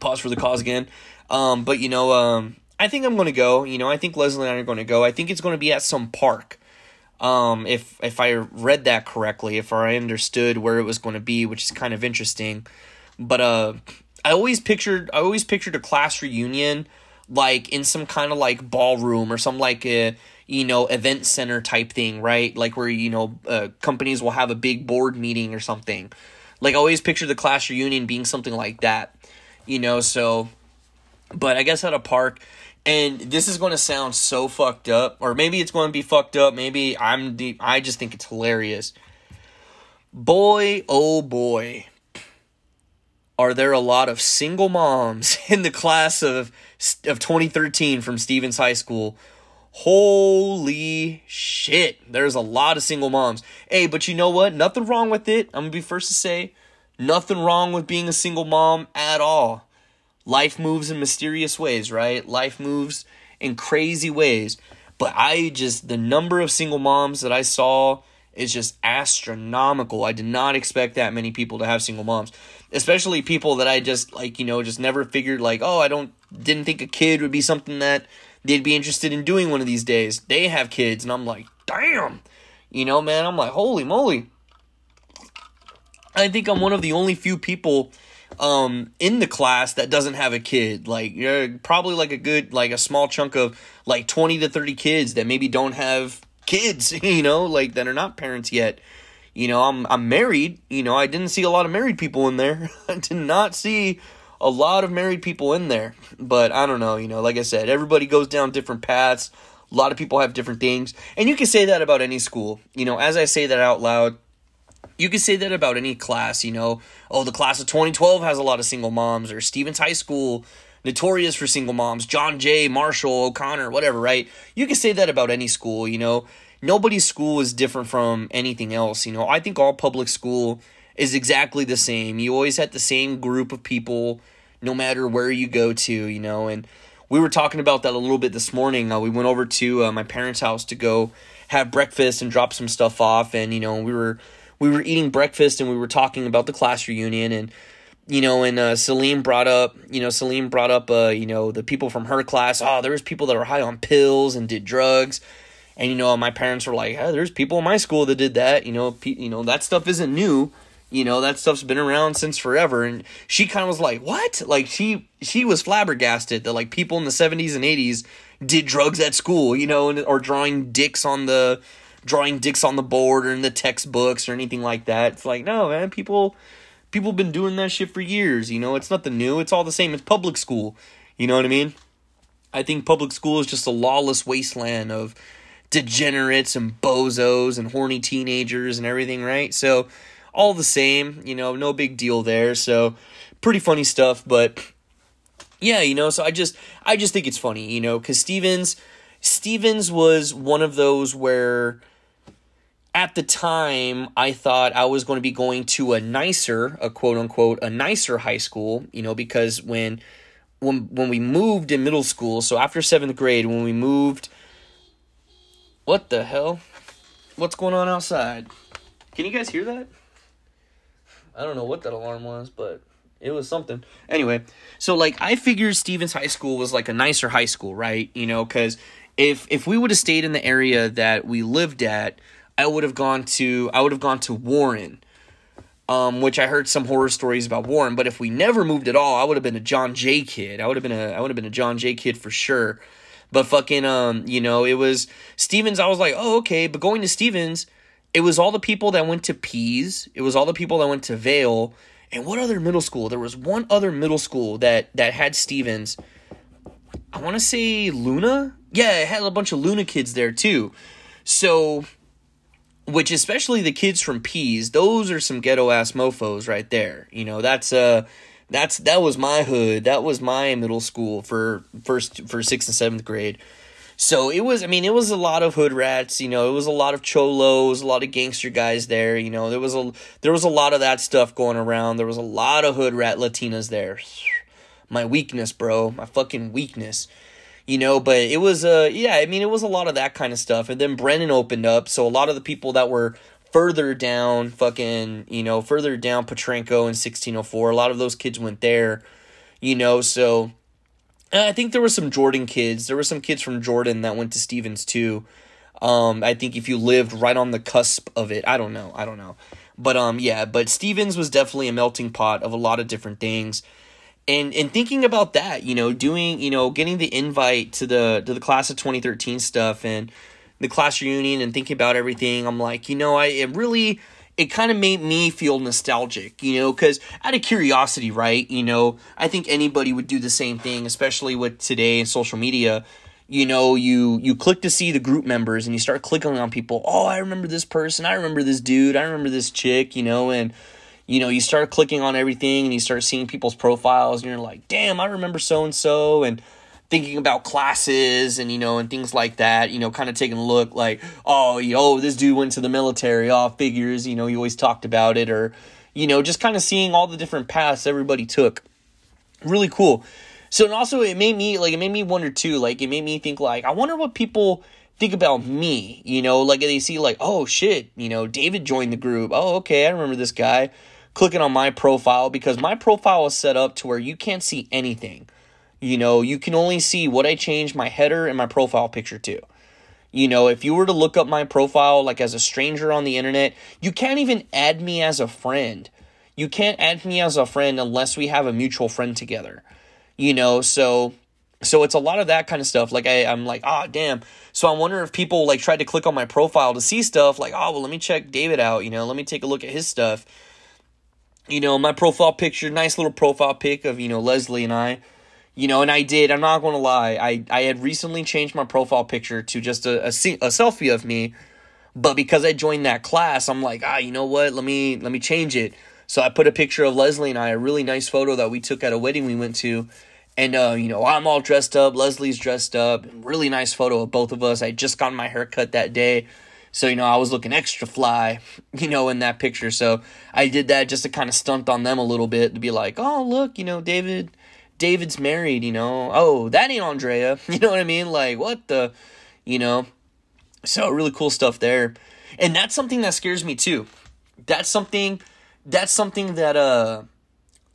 pause for the cause again. Um, but you know, um, I think I'm going to go. You know, I think Leslie and I are going to go. I think it's going to be at some park. Um, if if I read that correctly, if I understood where it was going to be, which is kind of interesting. But uh, I always pictured I always pictured a class reunion like in some kind of like ballroom or some like a you know event center type thing, right? Like where you know uh, companies will have a big board meeting or something. Like I always picture the class reunion being something like that, you know. So, but I guess at a park, and this is going to sound so fucked up, or maybe it's going to be fucked up. Maybe I'm the I just think it's hilarious. Boy, oh boy, are there a lot of single moms in the class of of 2013 from Stevens High School. Holy shit. There's a lot of single moms. Hey, but you know what? Nothing wrong with it. I'm to be first to say nothing wrong with being a single mom at all. Life moves in mysterious ways, right? Life moves in crazy ways. But I just, the number of single moms that I saw is just astronomical. I did not expect that many people to have single moms, especially people that I just, like, you know, just never figured, like, oh, I don't, didn't think a kid would be something that they'd be interested in doing one of these days. They have kids, and I'm like, damn. You know, man, I'm like, holy moly. I think I'm one of the only few people um in the class that doesn't have a kid. Like you're probably like a good like a small chunk of like 20 to 30 kids that maybe don't have kids you know like that are not parents yet. You know i'm i'm married. You know i didn't see a lot of married people in there. I did not see a lot of married people in there. But i don't know you know like i said everybody goes down different paths. A lot of people have different things. And you can say that about any school. You know as i say that out loud you can say that about any class, you know. Oh, the class of 2012 has a lot of single moms, or Stevens High School, notorious for single moms, John Jay, Marshall, O'Connor, whatever, right? You can say that about any school, you know. Nobody's school is different from anything else, you know. I think all public school is exactly the same. You always had the same group of people, no matter where you go to, you know. And we were talking about that a little bit this morning. Uh, we went over to uh, my parents' house to go have breakfast and drop some stuff off, and, you know, we were we were eating breakfast and we were talking about the class reunion and you know, and uh, Celine brought up, you know, Celine brought up, uh, you know, the people from her class. Oh, there was people that were high on pills and did drugs, and you know, my parents were like, hey, there's people in my school that did that. You know, pe- you know that stuff isn't new. You know, that stuff's been around since forever. And she kind of was like, what? Like she she was flabbergasted that like people in the seventies and eighties did drugs at school. You know, and, or drawing dicks on the drawing dicks on the board or in the textbooks or anything like that. It's like, no, man, people people have been doing that shit for years, you know? It's nothing new. It's all the same. It's public school. You know what I mean? I think public school is just a lawless wasteland of degenerates and bozos and horny teenagers and everything, right? So, all the same, you know, no big deal there. So, pretty funny stuff, but yeah, you know, so I just I just think it's funny, you know, cuz Stevens Stevens was one of those where at the time, I thought I was going to be going to a nicer, a quote unquote, a nicer high school, you know, because when when when we moved in middle school, so after seventh grade, when we moved, what the hell? What's going on outside? Can you guys hear that? I don't know what that alarm was, but it was something. Anyway, so like I figured Stevens High School was like a nicer high school, right? You know, because if if we would have stayed in the area that we lived at I would have gone to I would have gone to Warren. Um, which I heard some horror stories about Warren, but if we never moved at all, I would have been a John Jay kid. I would have been a I would have been a John Jay kid for sure. But fucking um, you know, it was Stevens, I was like, "Oh, okay." But going to Stevens, it was all the people that went to Pease, it was all the people that went to Vale, and what other middle school? There was one other middle school that that had Stevens. I want to say Luna. Yeah, it had a bunch of Luna kids there too. So which especially the kids from Pease, those are some ghetto ass mofos right there. You know, that's uh that's that was my hood. That was my middle school for first for sixth and seventh grade. So it was I mean, it was a lot of hood rats, you know, it was a lot of cholos, a lot of gangster guys there, you know, there was a there was a lot of that stuff going around. There was a lot of hood rat Latinas there. My weakness, bro. My fucking weakness you know but it was uh yeah i mean it was a lot of that kind of stuff and then brennan opened up so a lot of the people that were further down, fucking, you know, further down Potranco in 1604. A lot of those kids went there, you know, so I think there were some Jordan kids. There were some kids from Jordan that went to Stevens too. Um, I think if you lived right on the cusp of it, I don't know, I don't know. But um, yeah, but Stevens was definitely a melting pot of a lot of different things. And and thinking about that, you know, doing, you know, getting the invite to the to the class of 2013 stuff and the class reunion and thinking about everything, I'm like, you know, I it really it kind of made me feel nostalgic, you know, because out of curiosity, right? You know, I think anybody would do the same thing, especially with today and social media. You know, you you click to see the group members and you start clicking on people. Oh, I remember this person. I remember this dude. I remember this chick. You know, and you know, you start clicking on everything and you start seeing people's profiles and you're like, damn, I remember so and so and thinking about classes and you know and things like that you know kind of taking a look like oh yo this dude went to the military. Oh, figures you know you always talked about it or you know just kind of seeing all the different paths everybody took. Really cool. So and also it made me like it made me wonder too like it made me think like i wonder what people think about me you know like they see like oh shit you know david joined the group. Oh okay i remember this guy clicking on my profile because my profile is set up to where you can't see anything you know, you can only see what I changed my header and my profile picture to. You know, if you were to look up my profile like as a stranger on the internet, you can't even add me as a friend. You can't add me as a friend unless we have a mutual friend together. You know, so so it's a lot of that kind of stuff. Like I, I'm like, ah, oh, damn. So I wonder if people like tried to click on my profile to see stuff. Like, oh, well, let me check David out. You know, let me take a look at his stuff. You know, my profile picture, nice little profile pic of you know Leslie and I. You know, and I did. I'm not going to lie. I, I had recently changed my profile picture to just a, a, a selfie of me, but because I joined that class, I'm like, ah, you know what? Let me let me change it. So I put a picture of Leslie and I, a really nice photo that we took at a wedding we went to, and uh, you know, I'm all dressed up. Leslie's dressed up. Really nice photo of both of us. I just got my haircut that day. So, you know, I was looking extra fly, you know, in that picture. So I did that just to kind of stunt on them a little bit to be like, oh, look, you know, David, David's married, you know. Oh, that ain't Andrea. You know what I mean? Like, what the, you know? So, really cool stuff there. And that's something that scares me too. That's something, that's something that, uh,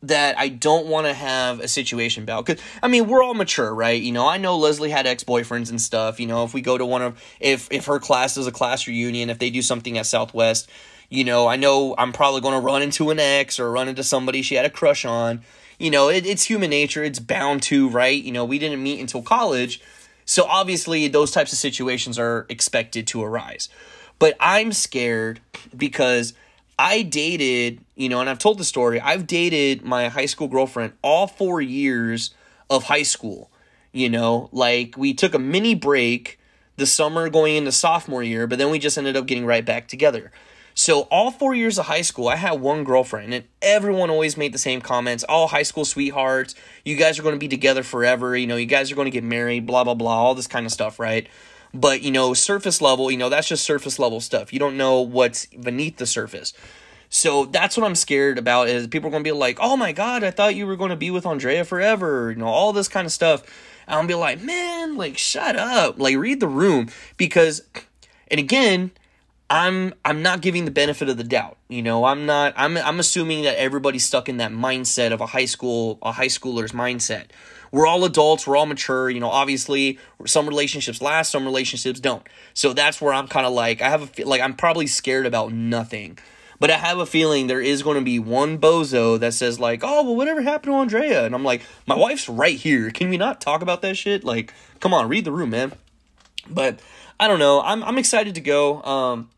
that I don't want to have a situation about. Because, I mean, we're all mature, right? You know, I know Leslie had ex boyfriends and stuff. You know, if we go to one of, if, if her class is a class reunion, if they do something at Southwest, you know, I know I'm probably going to run into an ex or run into somebody she had a crush on you know, it, it's human nature. It's bound to, right? You know, we didn't meet until college. So obviously, those types of situations are expected to arise. But I'm scared because I dated, you know, and I've told the story, I've dated my high school girlfriend all four years of high school. You know, like we took a mini break the summer going into sophomore year, but then we just ended up getting right back together. So all four years of high school, I had one girlfriend, and everyone always made the same comments. All high school sweethearts, you guys are going to be together forever. You know, you guys are going to get married, blah blah blah, all this kind of stuff, right? But you know, surface level, you know, that's just surface level stuff. You don't know what's beneath the surface. So that's what I'm scared about is people are going to be like, "Oh my god, I thought you were going to be with Andrea forever." You know, all this kind of stuff. I'll be like, "Man, like shut up. Like read the room because and again, I'm I'm not giving the benefit of the doubt. You know, I'm not I'm I'm assuming that everybody's stuck in that mindset of a high school a high schooler's mindset. We're all adults, we're all mature, you know, obviously some relationships last, some relationships don't. So that's where I'm kind of like I have a like I'm probably scared about nothing. But I have a feeling there is going to be one bozo that says like, "Oh, well whatever happened to Andrea?" And I'm like, "My wife's right here. Can we not talk about that shit? Like, come on, read the room, man." But I don't know. I'm I'm excited to go. Um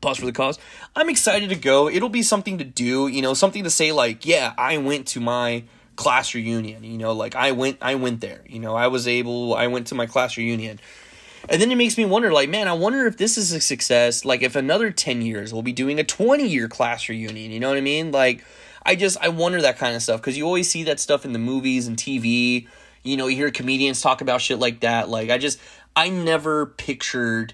pause for the cause. I'm excited to go. It'll be something to do, you know, something to say like, yeah, I went to my class reunion, you know, like I went I went there. You know, I was able I went to my class reunion. And then it makes me wonder like, man, I wonder if this is a success, like if another 10 years we'll be doing a 20 year class reunion, you know what I mean? Like I just I wonder that kind of stuff cuz you always see that stuff in the movies and TV. You know, you hear comedians talk about shit like that. Like I just I never pictured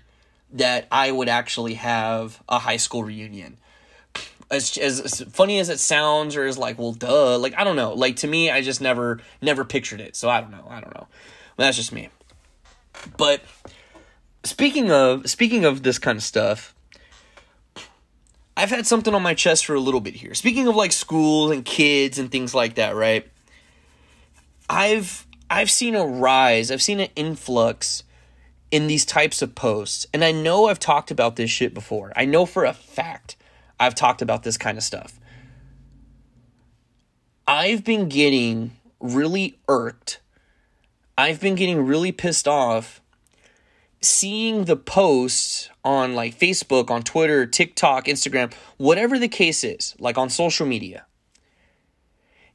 that I would actually have a high school reunion. As, as funny as it sounds, or as like, well, duh, like I don't know. Like to me, I just never never pictured it. So I don't know. I don't know. That's just me. But speaking of speaking of this kind of stuff, I've had something on my chest for a little bit here. Speaking of like schools and kids and things like that, right? I've I've seen a rise, I've seen an influx in these types of posts. And I know I've talked about this shit before. I know for a fact I've talked about this kind of stuff. I've been getting really irked. I've been getting really pissed off seeing the posts on like Facebook, on Twitter, TikTok, Instagram, whatever the case is, like on social media.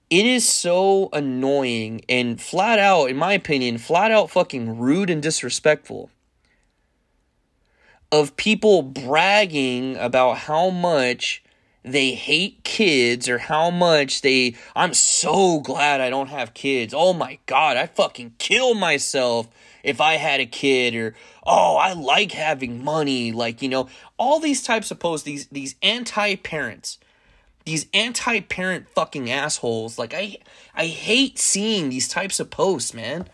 It is so annoying and flat out, in my opinion, flat out fucking rude and disrespectful of people bragging about how much they hate kids or how much they I'm so glad I don't have kids. Oh my god, I fucking kill myself if I had a kid or oh, I like having money, like, you know, all these types of posts, these these anti-parents, these anti-parent fucking assholes. Like I I hate seeing these types of posts, man.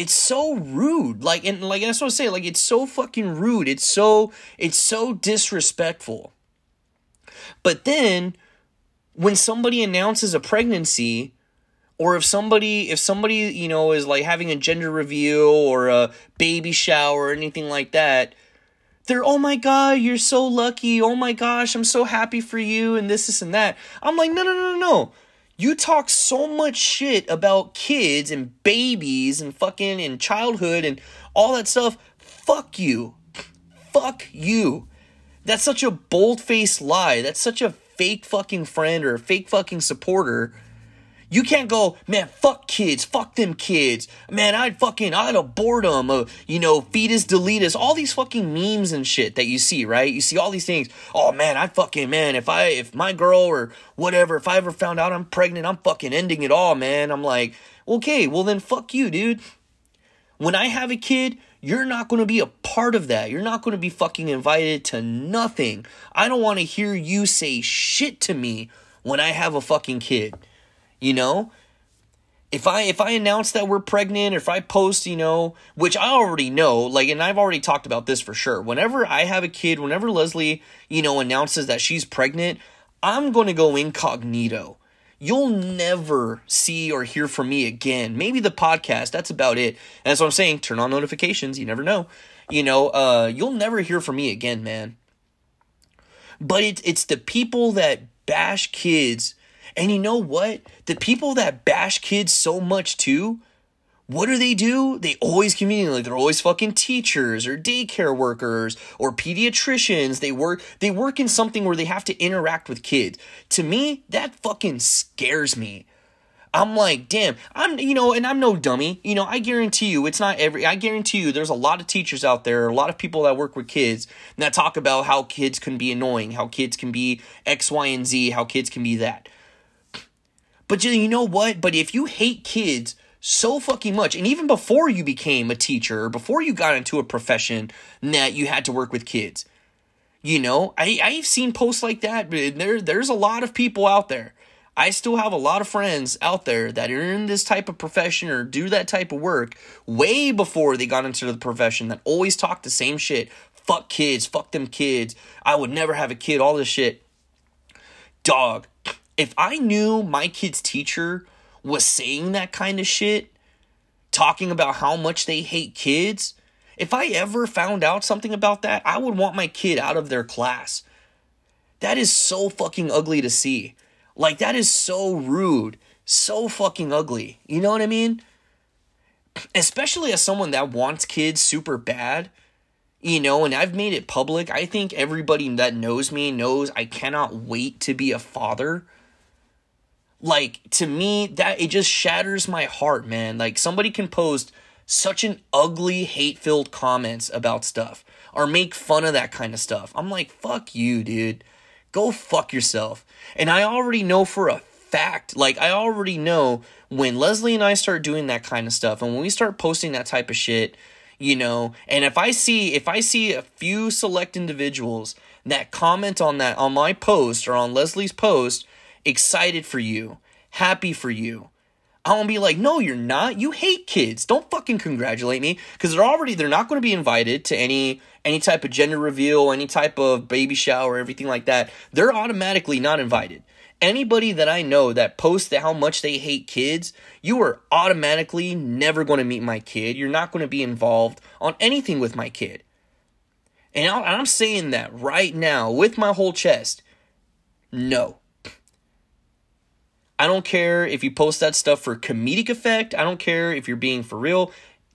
It's so rude. Like and like that's what I say, like it's so fucking rude. It's so it's so disrespectful. But then when somebody announces a pregnancy, or if somebody if somebody you know is like having a gender reveal or a baby shower or anything like that they're oh my god you're so lucky oh my gosh i'm so happy for you and this this and that i'm like no no no no no you talk so much shit about kids and babies and fucking and childhood and all that stuff. Fuck you. Fuck you. That's such a bold-faced lie. That's such a fake fucking friend or a fake fucking supporter you can't go, man, fuck kids, fuck them kids. Man, I'd fucking, I'd abort them, uh, you know, fetus, delete us, all these fucking memes and shit that you see, right? You see all these things. Oh man, I'd fucking, man, if I, if my girl or whatever, if I ever found out I'm pregnant, I'm fucking ending it all, man. I'm like, okay, well then fuck you, dude. When I have a kid, you're not going to be a part of that. You're not going to be fucking invited to nothing. I don't want to hear you say shit to me when I have a fucking kid you know? If i if i announce that we're pregnant or if i post you know which i already know like and i've already talked about this for sure. Whenever i have a kid whenever leslie you know announces that she's pregnant i'm going to go incognito. You'll never see or hear from me again. Maybe the podcast that's about it. And that's what i'm saying turn on notifications you never know. You know uh you'll never hear from me again man. But it's it's the people that bash kids and you know what? The people that bash kids so much too, what do they do? They always conveniently like they're always fucking teachers or daycare workers or pediatricians. They work they work in something where they have to interact with kids. To me, that fucking scares me. I'm like, damn, I'm, you know, and I'm no dummy. You know, I guarantee you, it's not every, I guarantee you, there's a lot of teachers out there, a lot of people that work with kids that talk about how kids can be annoying, how kids can be X, Y, and Z, how kids can be that. But you know what? But if you hate kids so fucking much, and even before you became a teacher, before you got into a profession that you had to work with kids, you know, I, I've seen posts like that. There, there's a lot of people out there. I still have a lot of friends out there that are in this type of profession or do that type of work way before they got into the profession that always talk the same shit. Fuck kids, fuck them kids. I would never have a kid, all this shit. Dog, if I knew my kid's teacher was saying that kind of shit, talking about how much they hate kids, if I ever found out something about that, I would want my kid out of their class. That is so fucking ugly to see. Like, that is so rude. So fucking ugly. You know what I mean? Especially as someone that wants kids super bad, you know, and I've made it public. I think everybody that knows me knows I cannot wait to be a father like to me that it just shatters my heart man. Like somebody can post such an ugly hate-filled comments about stuff or make fun of that kind of stuff. I'm like fuck you dude. Go fuck yourself. And i already know for a fact like i already know when leslie and i start doing that kind of stuff and when we start posting that type of shit you know and if i see if i see a few select individuals that comment on that on my post or on leslie's post excited for you, happy for you. I won't be like, no, you're not. You hate kids. Don't fucking congratulate me because they're already they're not going to be invited to any any type of gender reveal, any type of baby shower, everything like that. They're automatically not invited. Anybody that I know that posts how much they hate kids, you are automatically never going to meet my kid. You're not going to be involved on anything with my kid. And I'm saying that right now with my whole chest. No. I don't care if you post that stuff for comedic effect. I don't care if you're being for real.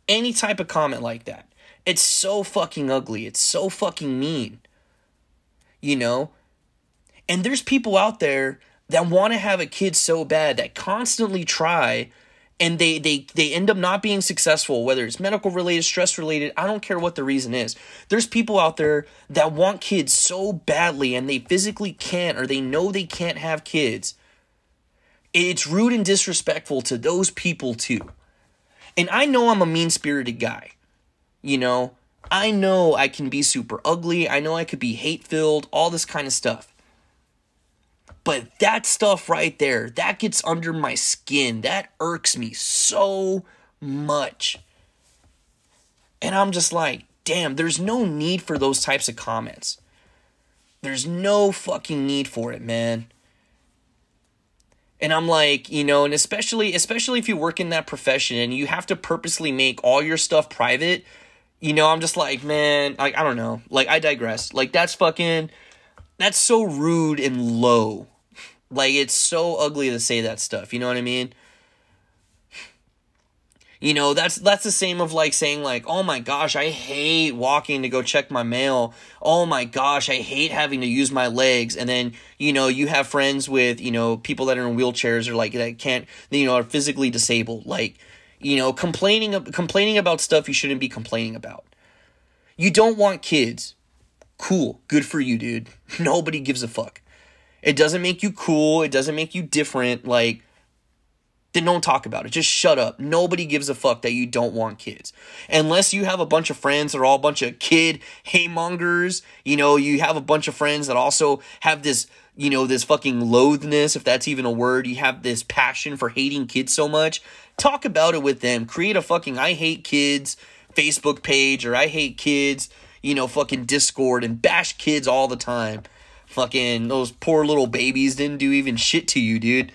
Any type of comment like that. It's so fucking ugly. It's so fucking mean. You know? And there's people out there that want to have a kid so bad that constantly try and they they they end up not being successful whether it's medical related stress related i don't care what the reason is there's people out there that want kids so badly and they physically can't or they know they can't have kids it's rude and disrespectful to those people too and i know i'm a mean spirited guy you know i know i can be super ugly i know i could be hate filled all this kind of stuff but that stuff right there, that gets under my skin. That irks me so much. And I'm just like, damn, there's no need for those types of comments. There's no fucking need for it, man. And I'm like, you know, and especially especially if you work in that profession and you have to purposely make all your stuff private, you know, I'm just like, man, like I don't know. Like I digress. Like that's fucking that's so rude and low. Like it's so ugly to say that stuff. You know what I mean? You know, that's that's the same of like saying like, "Oh my gosh, I hate walking to go check my mail. Oh my gosh, I hate having to use my legs." And then, you know, you have friends with, you know, people that are in wheelchairs or like that can't, you know, are physically disabled. Like, you know, complaining complaining about stuff you shouldn't be complaining about. You don't want kids. Cool. Good for you, dude. Nobody gives a fuck. It doesn't make you cool. It doesn't make you different. Like, then don't talk about it. Just shut up. Nobody gives a fuck that you don't want kids. Unless you have a bunch of friends that are all a bunch of kid haymongers. You know, you have a bunch of friends that also have this, you know, this fucking loathness, if that's even a word. You have this passion for hating kids so much. Talk about it with them. Create a fucking I hate kids Facebook page or I hate kids, you know, fucking Discord and bash kids all the time. Fucking those poor little babies didn't do even shit to you, dude.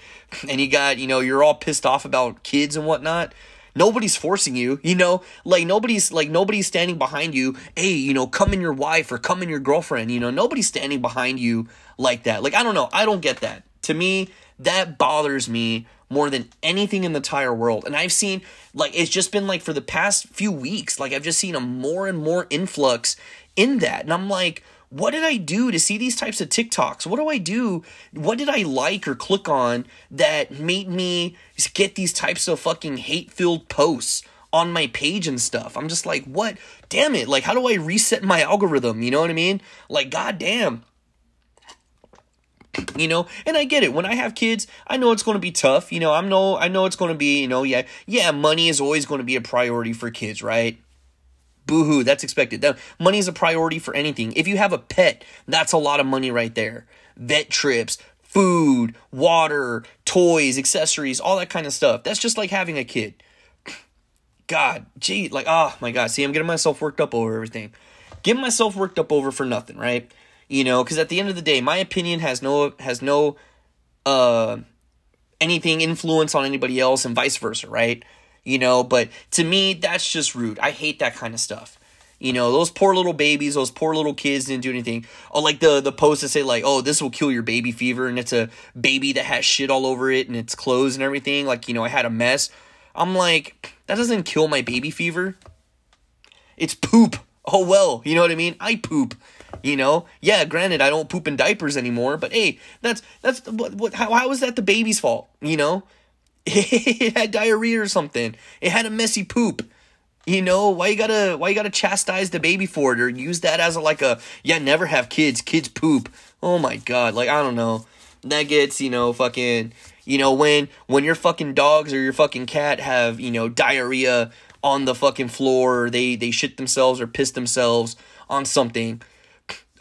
And you got, you know, you're all pissed off about kids and whatnot. Nobody's forcing you, you know, like nobody's like nobody's standing behind you. Hey, you know, come in your wife or come in your girlfriend. You know, nobody's standing behind you like that. Like I don't know, I don't get that. To me, that bothers me more than anything in the entire world. And I've seen like it's just been like for the past few weeks, like I've just seen a more and more influx in that. And I'm like, what did I do to see these types of TikToks? What do I do? What did I like or click on that made me get these types of fucking hate filled posts on my page and stuff? I'm just like, what? Damn it. Like, how do I reset my algorithm? You know what I mean? Like, goddamn. You know, and I get it. When I have kids, I know it's going to be tough. You know, I'm no, I know it's going to be, you know, yeah, yeah, money is always going to be a priority for kids, right? Boohoo, that's expected. That money is a priority for anything. If you have a pet, that's a lot of money right there. Vet trips, food, water, toys, accessories, all that kind of stuff. That's just like having a kid. God, gee, like, oh my God. See, I'm getting myself worked up over everything. Getting myself worked up over for nothing, right? You know, because at the end of the day, my opinion has no has no uh anything influence on anybody else, and vice versa, right? You know, but to me, that's just rude. I hate that kind of stuff. You know, those poor little babies, those poor little kids didn't do anything. Oh, like the the post that say like, "Oh, this will kill your baby fever," and it's a baby that has shit all over it and its clothes and everything. Like, you know, I had a mess. I'm like, that doesn't kill my baby fever. It's poop. Oh well, you know what I mean? I poop. You know, yeah. Granted, I don't poop in diapers anymore, but hey, that's that's what, what how, how is that the baby's fault? You know, it had diarrhea or something. It had a messy poop. You know, why you gotta why you gotta chastise the baby for it or use that as a like a yeah, never have kids, kids poop. Oh my god, like I don't know. That gets, you know, fucking you know, when when your fucking dogs or your fucking cat have, you know, diarrhea on the fucking floor or they they shit themselves or piss themselves on something.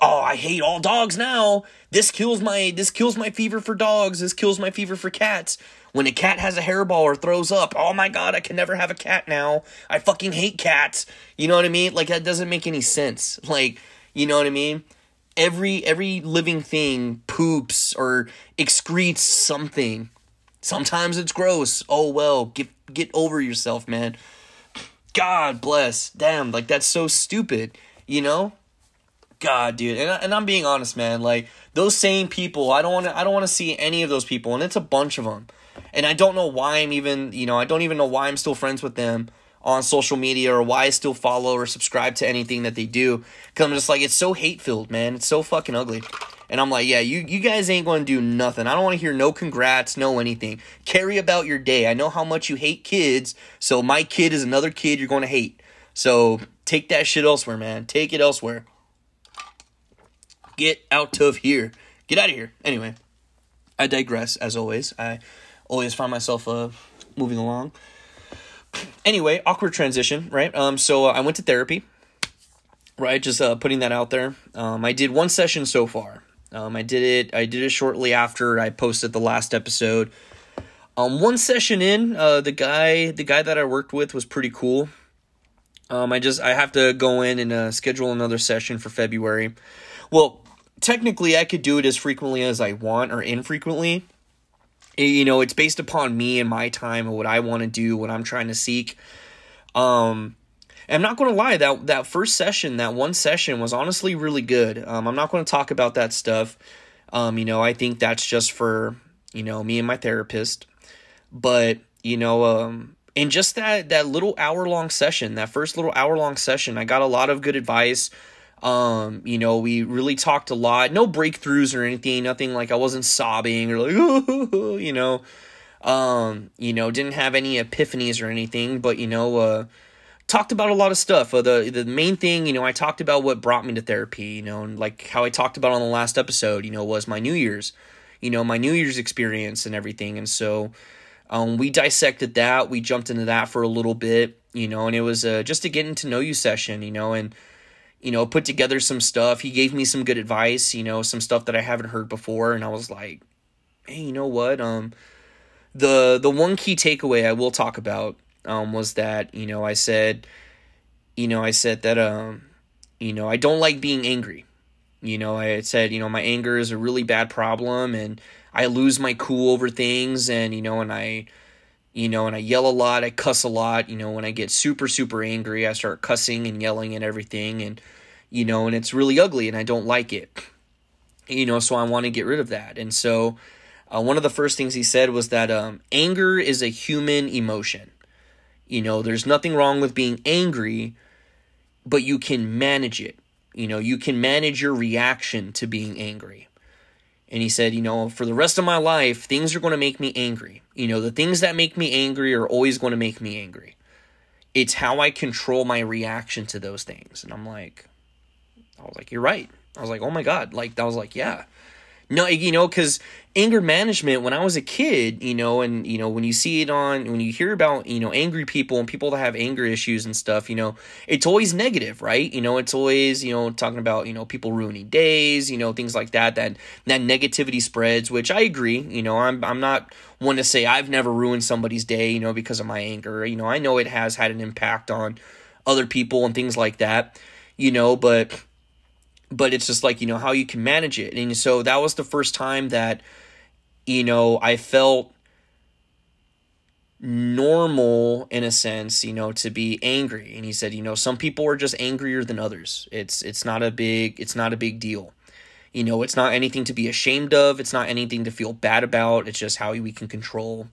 Oh, I hate all dogs now. This kills my this kills my fever for dogs. This kills my fever for cats When a cat has a hairball or throws up, oh my god, I can never have a cat now. I fucking hate cats. You know what I mean? Like that doesn't make any sense. Like, you know what I mean? Every every living thing poops or excretes something. Sometimes it's gross. Oh well, get get over yourself, man. God bless. Damn, like that's so stupid, you know? God, dude. And, and I'm being honest, man. Like those same people, I don't want to I don't want to see any of those people and it's a bunch of them. And I don't know why I'm even, you know, I don't even know why I'm still friends with them on social media or why I still follow or subscribe to anything that they do. Cuz I'm just like it's so hate-filled, man. It's so fucking ugly. And I'm like, yeah, you, you guys ain't to do nothing. I don't want to hear no congrats, no anything. Carry about your day. I know how much you hate kids, so my kid is another kid you're to hate. So take that shit elsewhere, man. Take it elsewhere. Get out of here. Get out of here. Anyway, I digress, as always. I always find myself uh, moving along. Anyway, awkward transition, right? Um, so uh, I went to therapy right just uh, putting that out there um, i did one session so far um, I did it. I did it shortly after I posted the last episode. Um, one session in, uh, the guy, the guy that I worked with was pretty cool. Um, I just I have to go in and uh, schedule another session for February. Well, technically, I could do it as frequently as I want or infrequently. You know, it's based upon me and my time and what I want to do, what I'm trying to seek. Um, I'm not going to lie that that first session, that one session, was honestly really good. Um, I'm not going to talk about that stuff. Um, you know, I think that's just for you know me and my therapist. But you know, um, in just that that little hour long session, that first little hour long session, I got a lot of good advice. Um, you know, we really talked a lot. No breakthroughs or anything. Nothing like I wasn't sobbing or like, you know, um, you know, didn't have any epiphanies or anything. But you know, uh talked about a lot of stuff. Uh, the the main thing, you know, I talked about what brought me to therapy, you know, and like how I talked about on the last episode, you know, was my New Year's, you know, my New Year's experience and everything. And so um, we dissected that. We jumped into that for a little bit, you know, and it was uh, just a getting to know you session, you know, and you know, put together some stuff. He gave me some good advice, you know, some stuff that I haven't heard before, and I was like, hey, you know what? Um, the the one key takeaway I will talk about um, was that you know I said, you know I said that um, you know I don't like being angry. You know I said you know my anger is a really bad problem and I lose my cool over things and you know and I you know and I yell a lot, I cuss a lot. You know when I get super super angry, I start cussing and yelling and everything and you know and it's really ugly and I don't like it. You know so I want to get rid of that and so. Uh, one of the first things he said was that um, anger is a human emotion. You know, there's nothing wrong with being angry, but you can manage it. You know, you can manage your reaction to being angry. And he said, you know, for the rest of my life, things are going to make me angry. You know, the things that make me angry are always going to make me angry. It's how I control my reaction to those things. And I'm like, I was like, you're right. I was like, oh my God. Like, I was like, yeah. No, you know, because anger management, when I was a kid, you know, and, you know, when you see it on, when you hear about, you know, angry people and people that have anger issues and stuff, you know, it's always negative, right? You know, it's always, you know, talking about, you know, people ruining days, you know, things like that, that, that negativity spreads, which I agree, you know, I'm, I'm not one to say I've never ruined somebody's day, you know, because of my anger. You know, I know it has had an impact on other people and things like that, you know, but but it's just like you know how you can manage it. And so that was the first time that you know i felt normal in a sense you know to be angry. And he said you know some people are just angrier than others. It's it's not a big it's not a big deal. You know it's not anything to be ashamed of. It's not anything to feel bad about. It's just how we can control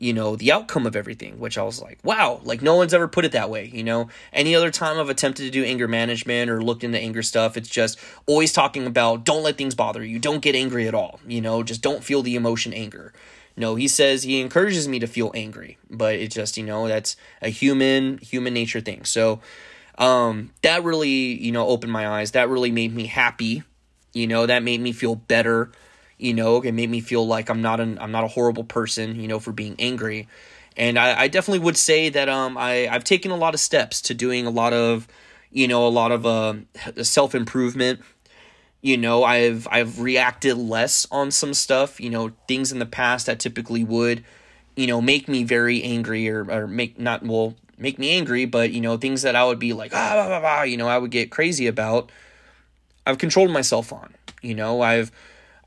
you know, the outcome of everything, which I was like, wow, like no one's ever put it that way, you know. Any other time I've attempted to do anger management or looked into anger stuff, it's just always talking about don't let things bother you, don't get angry at all, you know, just don't feel the emotion anger. No, he says he encourages me to feel angry, but it's just, you know, that's a human human nature thing. So, um that really, you know, opened my eyes. That really made me happy. You know, that made me feel better you know it made me feel like i'm not an i'm not a horrible person you know for being angry and i, I definitely would say that um i i've taken a lot of steps to doing a lot of you know a lot of uh, self improvement you know i've i've reacted less on some stuff you know things in the past that typically would you know, make me very angry or, or make not, well, make me angry, but, you know, things that I would be like, ah, blah, blah, blah, you know, I would get crazy about, I've controlled myself on. You know, I've,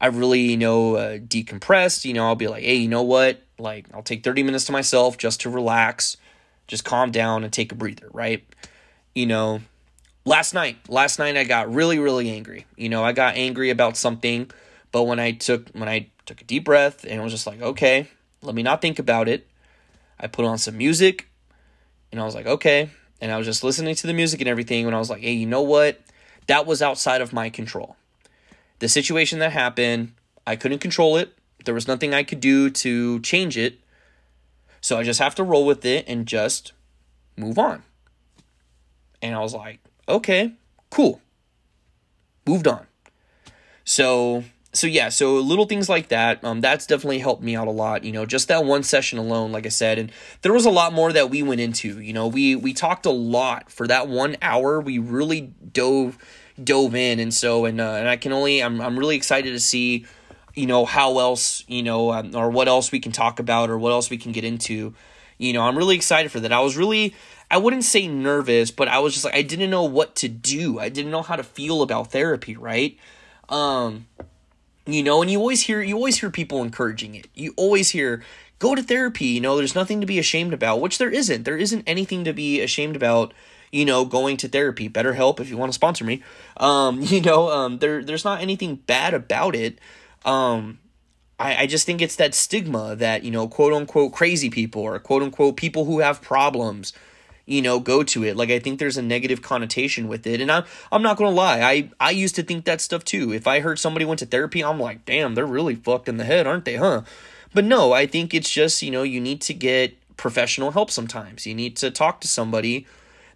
I've really, you know, uh, decompressed. You know, I'll be like, hey, you know what? Like, I'll take 30 minutes to myself just to relax, just calm down and take a breather, right? You know, last night, last night I got really, really angry. You know, I got angry about something, but when I took, when I took a deep breath and was just like, okay, let me not think about it. I put on some music and I was like, okay. And I was just listening to the music and everything. And I was like, hey, you know what? That was outside of my control. The situation that happened, I couldn't control it. There was nothing I could do to change it. So I just have to roll with it and just move on. And I was like, okay, cool. Moved on. So so yeah, so little things like that, um, that's definitely helped me out a lot. You know, just that one session alone, like I said, and there was a lot more that we went into. You know, we we talked a lot for that one hour. We really dove dove in, and so and uh, and I can only I'm I'm really excited to see, you know, how else you know um, or what else we can talk about or what else we can get into. You know, I'm really excited for that. I was really I wouldn't say nervous, but I was just like I didn't know what to do. I didn't know how to feel about therapy, right? Um you know and you always hear you always hear people encouraging it you always hear go to therapy you know there's nothing to be ashamed about which there isn't there isn't anything to be ashamed about you know going to therapy. BetterHelp if you want to sponsor me. Um you know um there there's not anything bad about it. Um I, I just think it's that stigma that you know quote unquote crazy people or quote unquote people who have problems you know go to it. Like i think there's a negative connotation with it. And i'm i'm not to lie i i used to think that stuff too. If i heard somebody went to therapy i'm like damn they're really fucked in the head aren't they huh? But no i think it's just you know you need to get professional help sometimes. You need to talk to somebody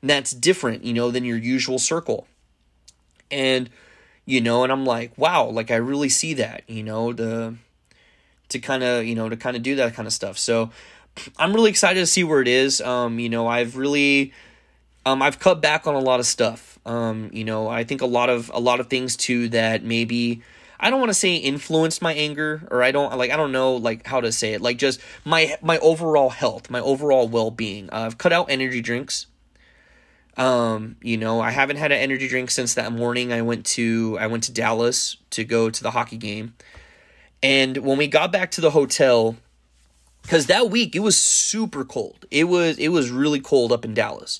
that's different you know than your usual circle and you know and i'm like wow like i really see that you know the to kind of you know to kind of do that kind of stuff so I'm really excited to see where it is. Um, you know, I've really um, I've cut back on a lot of stuff. Um, you know, I think a lot of a lot of things too that maybe I don't want to say influenced my anger or I don't like I don't know like how to say it. Like just my my overall health, my overall well-being. Uh, I've cut out energy drinks. Um, you know, I haven't had an energy drink since that morning I went to I went to Dallas to go to the hockey game. And when we got back to the hotel, because that week it was super cold. It was it was really cold up in Dallas.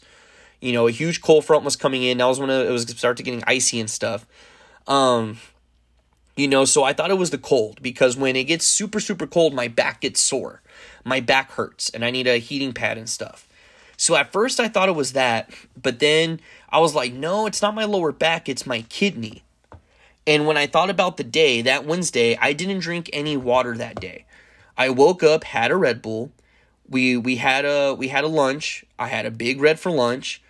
You know, a huge cold front was coming in. That was when it was started getting icy and stuff. Um, you know, so I thought it was the cold because when it gets super super cold, my back gets sore, my back hurts, and I need a heating pad and stuff. So at first I thought it was that, but then I was like, no, it's not my lower back, it's my kidney. And when I thought about the day, that Wednesday, I didn't drink any water that day. I woke up, had a Red Bull. We we had a we had a lunch. I had a big red for lunch.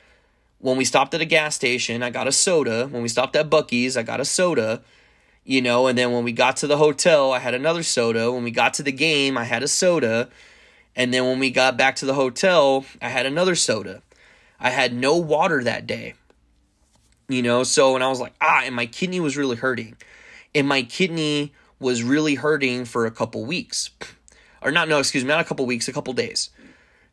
When we stopped at a gas station, I got a soda. When we stopped at Buc-ee's, I got a soda. You know, and then when we got to the hotel, I had another soda. When we got to the game, I had a soda. And then when we got back to the hotel, I had another soda. I had no water that day. You know, so and I was like, ah, and my kidney was really hurting. And my kidney was really hurting for a couple weeks or not no excuse me not a couple weeks a couple days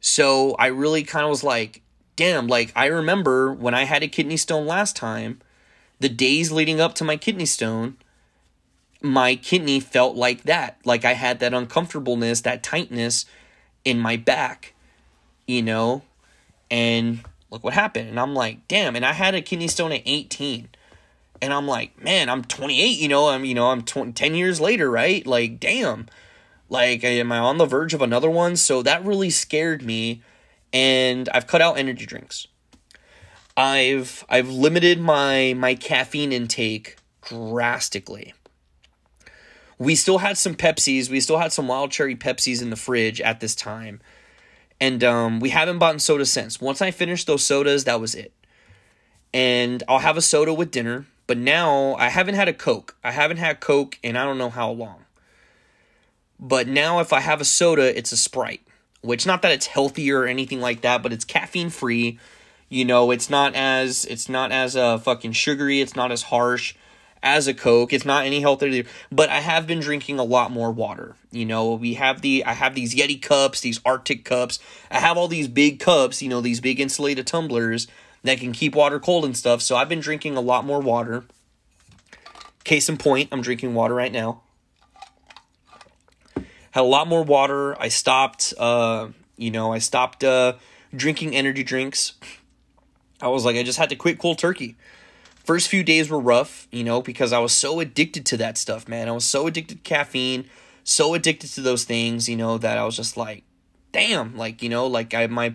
so i really kind of was like damn like i remember when i had a kidney stone last time the days leading up to my kidney stone my kidney felt like that like i had that uncomfortableness that tightness in my back you know? And look what happened. And i'm like damn and i had a kidney stone at 18 and i'm like man i'm 28 you know? I'm you know i'm 20, 10 years later right? Like damn. Like, am I on the verge of another one? So that really scared me, and I've cut out energy drinks. I've I've limited my my caffeine intake drastically. We still had some Pepsis, we still had some wild cherry Pepsis in the fridge at this time. And um, we haven't bought soda since. Once I finished those sodas, that was it. And I'll have a soda with dinner, but now I haven't had a Coke. I haven't had Coke in I don't know how long. But now if I have a soda, it's a Sprite. Which not that it's healthier or anything like that, but it's caffeine free. You know, it's not as it's not as uh fucking sugary, it's not as harsh as a Coke. It's not any healthier, but I have been drinking a lot more water. You know, we have the I have these Yeti cups, these RTIC cups. I have all these big cups, you know, these big insulated tumblers that can keep water cold and stuff. So I've been drinking a lot more water. Case in point, I'm drinking water right now. Had a lot more water. I stopped uh, you know, I stopped uh drinking energy drinks. I was like I just had to quit cold turkey first few days were rough, you know, because I was so addicted to that stuff, man. I was so addicted to caffeine, so addicted to those things, you know, that I was just like, damn, like, you know, like I my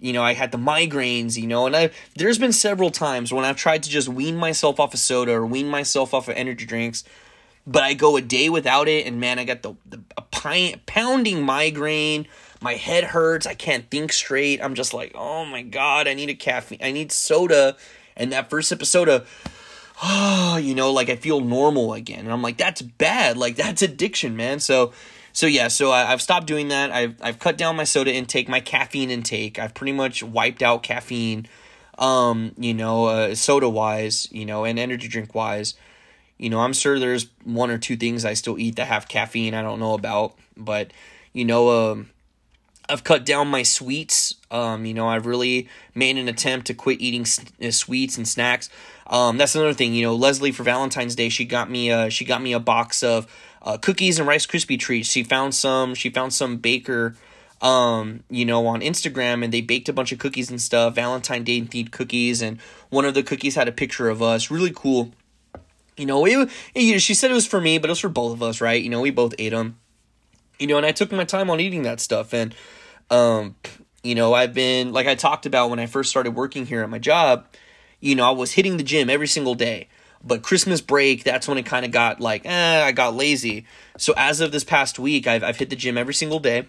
you know, I had the migraines, you know, and I there's been several times when I've tried to just wean myself off of soda or wean myself off of energy drinks, but I go a day without it and man, I got the, the a pint, pounding migraine. My head hurts. I can't think straight. I'm just like, oh my god, I need a caffeine. I need soda and that first episode of oh, you know, like I feel normal again. And I'm like, that's bad. Like that's addiction, man. So, so yeah, so I, have stopped doing that. I've I've cut down my soda intake, my caffeine intake. I've pretty much wiped out caffeine. Um, you know, uh, soda wise, you know, and energy drink wise. You know, I'm sure there's one or two things I still eat that have caffeine I don't know about, but you know, um, I've cut down my sweets. Um, you know, I've really made an attempt to quit eating uh, sweets and snacks. Um, that's another thing. You know, Leslie for Valentine's Day, she got me a she got me a box of uh, cookies and Rice Krispie treats. She found some. She found some baker. Um, you know, on Instagram, and they baked a bunch of cookies and stuff. Valentine Day themed cookies, and one of the cookies had a picture of us. Really cool. You know, it, it, she said it was for me, but it was for both of us, right? You know, we both ate them. You know, and I took my time on eating that stuff, and um, you know, I've been, like I talked about when I first started working here at my job, you know, I was hitting the gym every single day. But Christmas break, that's when it kind of got like, eh, I got lazy. So as of this past week, I've, I've hit the gym every single day.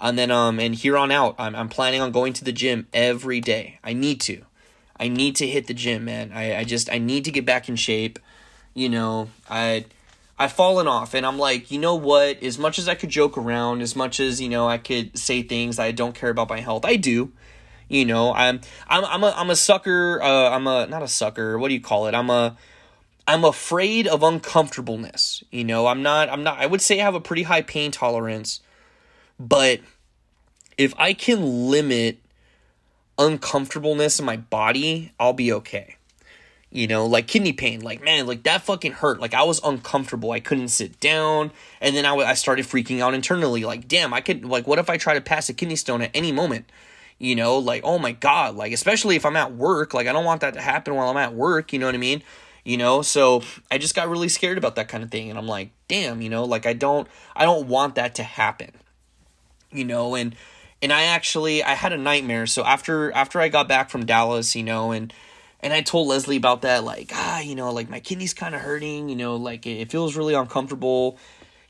And then, um, and here on out, I'm, I'm planning on going to the gym every day. I need to. I need to hit the gym, man. I, I just, I need to get back in shape. You know, I, I've fallen off and I'm like, you know what? As much as I could joke around, as much as, you know, I could say things I don't care about my health, I do. You know, I'm I'm I'm a I'm a sucker, uh I'm a not a sucker, what do you call it? I'm a I'm afraid of uncomfortableness. You know, I'm not I'm not I would say I have a pretty high pain tolerance, but if I can limit uncomfortableness in my body, I'll be okay you know like kidney pain like man like that fucking hurt. Like i was uncomfortable. I couldn't sit down. And then I, w- I started freaking out internally. Like damn i could like what if i try to pass a kidney stone at any moment? You know like oh my god like especially if i'm at work like i don't want that to happen while i'm at work you know what i mean? You know so i just got really scared about that kind of thing. And i'm like damn you know like i don't i don't want that to happen. You know and and i actually i had a nightmare. So after after i got back from dallas you know and and I told Leslie about that, like, ah, you know, like my kidney's kind of hurting, you know, like it, it feels really uncomfortable.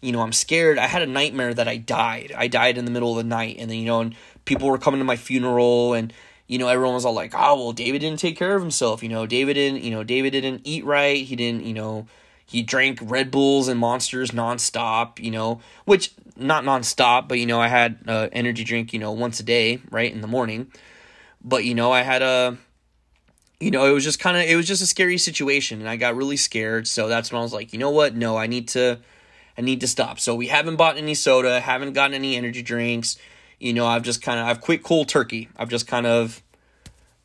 You know, I'm scared. I had a nightmare that I died. I died in the middle of the night. And then, you know, and people were coming to my funeral and, you know, everyone was all like, oh, well, David didn't take care of himself. You know, David didn't, you know, David didn't eat right. He didn't, you know, he drank Red Bulls and Monsters nonstop, you know, which not nonstop, but, you know, I had uh, energy drink, you know, once a day, right, in the morning. But, you know, I had a, you know, it was just kind of it was just a scary situation and I got really scared. So that's when I was like, you know what? No, I need to I need to stop. So we haven't bought any soda, haven't gotten any energy drinks. You know, I've just kind of I've quit cold turkey. I've just kind of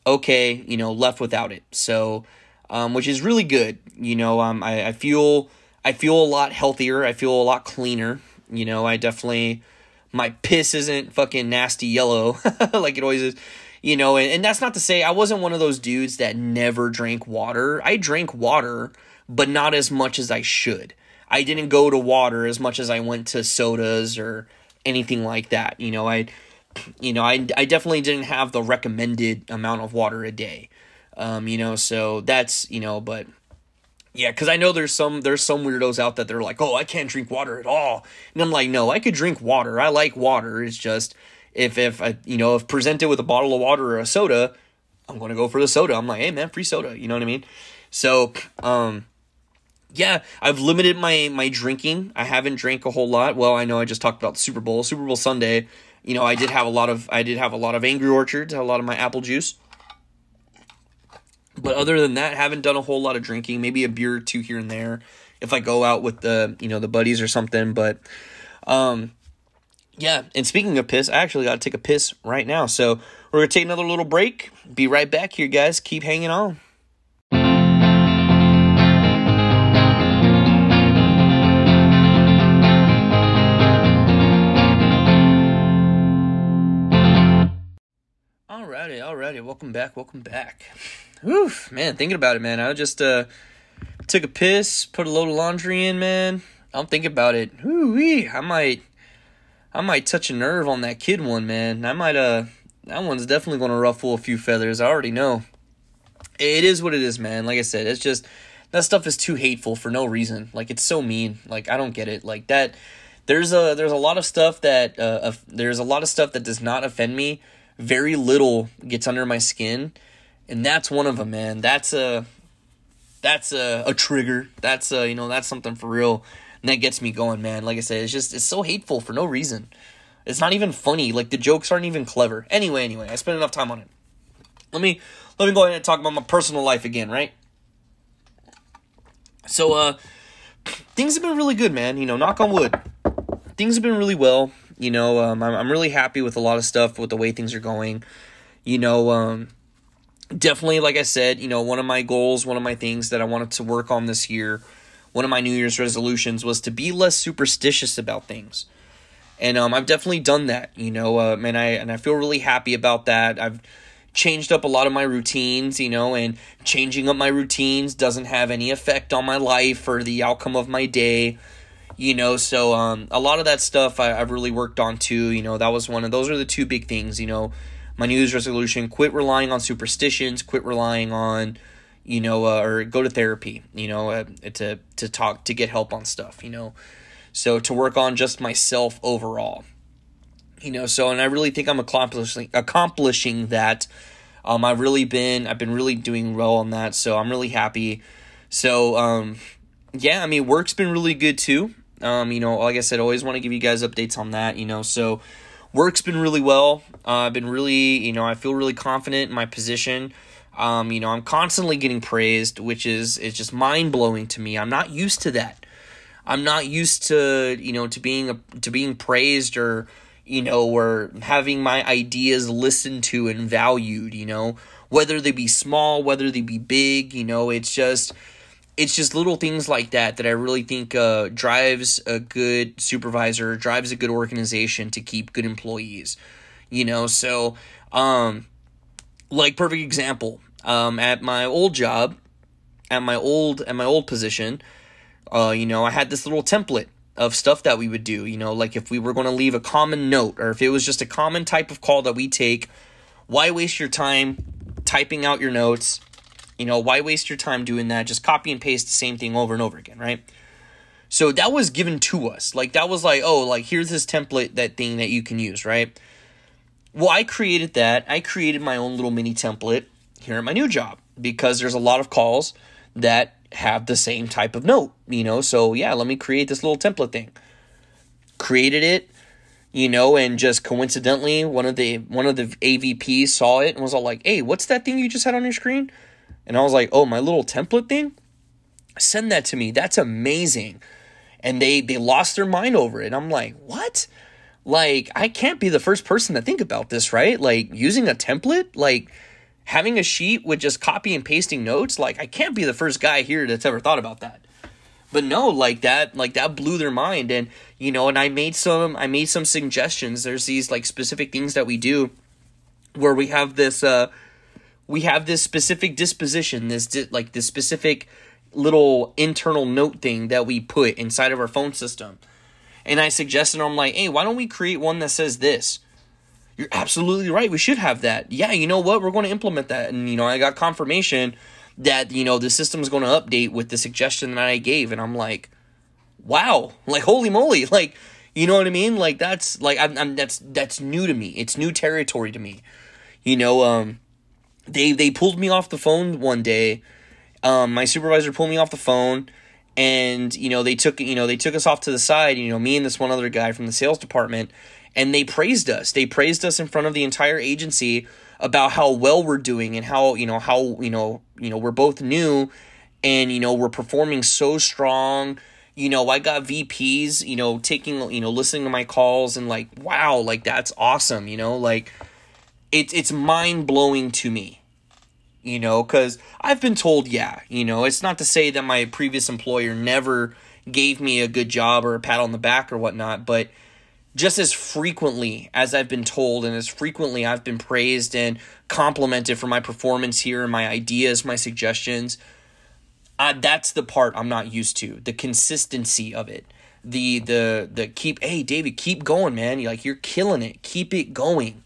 okay, you know, left without it. So um, which is really good. You know, um, I, I feel I feel a lot healthier. I feel a lot cleaner. You know, I definitely my piss isn't fucking nasty yellow like it always is you know, and, and that's not to say I wasn't one of those dudes that never drank water. I drank water, but not as much as I should. I didn't go to water as much as I went to sodas or anything like that. You know, I you know, I I definitely didn't have the recommended amount of water a day. Um, you know, so that's, you know, but yeah, because I know there's some there's some weirdos out that they're like, oh, I can't drink water at all, and I'm like, no, I could drink water. I like water. It's just if if I, you know if presented with a bottle of water or a soda, I'm gonna go for the soda. I'm like, hey man, free soda. You know what I mean? So um, yeah, I've limited my my drinking. I haven't drank a whole lot. Well, I know I just talked about Super Bowl, Super Bowl Sunday. You know, I did have a lot of I did have a lot of Angry Orchards, a lot of my apple juice. But other than that, haven't done a whole lot of drinking. Maybe a beer or two here and there if I go out with the you know the buddies or something. But um, yeah. And speaking of piss, I actually got to take a piss right now. So we're gonna take another little break. Be right back here, guys. Keep hanging on. Alrighty, alrighty. Welcome back, welcome back. Oof, man, thinking about it, man. I just uh took a piss, put a load of laundry in, man. I'm thinking about it. Ooh I might I might touch a nerve on that kid one, man. I might uh that one's definitely gonna ruffle a few feathers. I already know. It is what it is, man. Like I said, it's just that stuff is too hateful for no reason. Like it's so mean. Like I don't get it. Like that there's a there's a lot of stuff that uh, there's a lot of stuff that does not offend me very little gets under my skin, and that's one of them, man. That's a that's a, a trigger. That's a you know that's something for real, and that gets me going, man. Like I said, it's just it's so hateful for no reason. It's not even funny. Like the jokes aren't even clever. Anyway, anyway, I spent enough time on it. Let me let me go ahead and talk about my personal life again, right? So uh things have been really good, man. You know, knock on wood. Things have been really well. You know, um, I'm, I'm really happy with a lot of stuff with the way things are going. You know, um, definitely, like I said, you know, one of my goals, one of my things that I wanted to work on this year, one of my New Year's resolutions was to be less superstitious about things. And um, I've definitely done that, you know, uh, and I and I feel really happy about that. I've changed up a lot of my routines, you know, and changing up my routines doesn't have any effect on my life or the outcome of my day you know so um, a lot of that stuff I, have really worked on too you know that was one of those are the two big things you know my new year's resolution quit relying on superstitions quit relying on you know uh, or go to therapy you know uh, to to talk to get help on stuff you know so to work on just myself overall you know so and i really think i'm accomplishing accomplishing that um i've really been i've been really doing well on that so i'm really happy so um yeah i mean work's been really good too um, you know, like I said, always want to give you guys updates on that, you know. So work's been really well. Uh, I've been really, you know, I feel really confident in my position. Um, you know, I'm constantly getting praised, which is is just mind blowing to me. I'm not used to that. I'm not used to, you know, to being a, to being praised or, you know, or having my ideas listened to and valued, you know, whether they be small, whether they be big, you know, it's just it's just little things like that that I really think uh, drives a good supervisor, drives a good organization to keep good employees. You know, so um, like perfect example um, at my old job, at my old at my old position, uh, you know, I had this little template of stuff that we would do. You know, like if we were going to leave a common note, or if it was just a common type of call that we take, why waste your time typing out your notes? You know, why waste your time doing that? Just copy and paste the same thing over and over again, right? So that was given to us. Like that was like, oh, like here's this template, that thing that you can use, right? Well, I created that. I created my own little mini template here at my new job because there's a lot of calls that have the same type of note, you know. So yeah, let me create this little template thing. Created it, you know, and just coincidentally, one of the one of the AVPs saw it and was all like, "Hey, what's that thing you just had on your screen?" And I was like, oh, my little template thing? Send that to me. That's amazing. And they they lost their mind over it. I'm like, what? Like, I can't be the first person to think about this, right? Like using a template, like having a sheet with just copy and pasting notes, like I can't be the first guy here that's ever thought about that. But no, like that, like that blew their mind. And you know, and I made some I made some suggestions. There's these like specific things that we do where we have this uh we have this specific disposition, this di- like this specific little internal note thing that we put inside of our phone system. And I suggested, I'm like, hey, why don't we create one that says this? You're absolutely right. We should have that. Yeah, you know what? We're going to implement that. And, you know, I got confirmation that, you know, the system's going to update with the suggestion that I gave. And I'm like, wow, like, holy moly. Like, you know what I mean? Like, that's, like, I'm, I'm that's, that's new to me. It's new territory to me. You know, um, they they pulled me off the phone one day. Um, my supervisor pulled me off the phone, and you know they took you know they took us off to the side. You know me and this one other guy from the sales department, and they praised us. They praised us in front of the entire agency about how well we're doing and how you know how you know you know we're both new and you know we're performing so strong you know i got vps you know taking you know listening to my calls and like wow like that's awesome you know like it's it's mind blowing to me you know because i've been told yeah you know it's not to say that my previous employer never gave me a good job or a pat on the back or whatnot but just as frequently as I've been told and as frequently I've been praised and complimented for my performance here and my ideas, my suggestions, uh, that's the part I'm not used to. The consistency of it. The the the keep hey David, keep going, man. You're like you're killing it. Keep it going.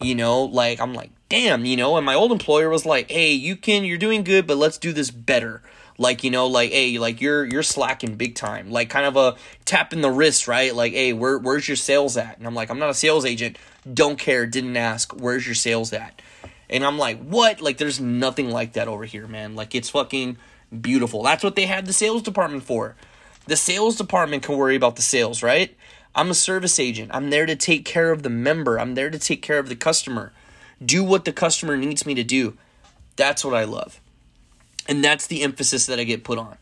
You know, like I'm like, damn, you know, and my old employer was like, hey, you can you're doing good, but let's do this better. Like you know like hey like you're you're slacking big time. Like kind of a tap in the wrist right? Like hey where where's your sales at? And i'm like i'm not a sales agent. Don't care. Didn't ask. Where's your sales at? And i'm like what? Like there's nothing like that over here man. Like it's fucking beautiful. That's what they had the sales department for. The sales department can worry about the sales right? I'm a service agent. I'm there to take care of the member. I'm there to take care of the customer do what the customer needs me to do that's what i love and that's the emphasis that I get put on.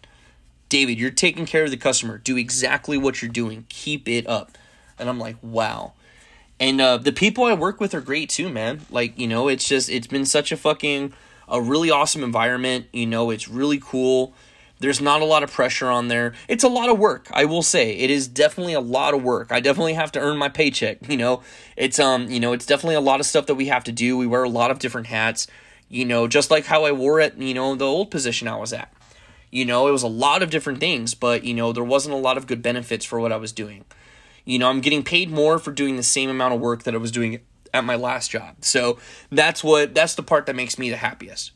David, you're taking care of the customer. Do exactly what you're doing. Keep it up. And I'm like, wow. And uh, the people I work with are great too, man. Like, you know, it's just, it's been such a fucking, a really awesome environment. You know, it's really cool. There's not a lot of pressure on there. It's a lot of work, I will say. It is definitely a lot of work. I definitely have to earn my paycheck, you know. It's um, you know, it's definitely a lot of stuff that we have to do. We wear a lot of different hats you know, just like how I wore it, you know, the old position I was at. You know, it was a lot of different things, but, you know, there wasn't a lot of good benefits for what I was doing. You know, I'm getting paid more for doing the same amount of work that I was doing at my last job. So that's what, that's the part that makes me the happiest.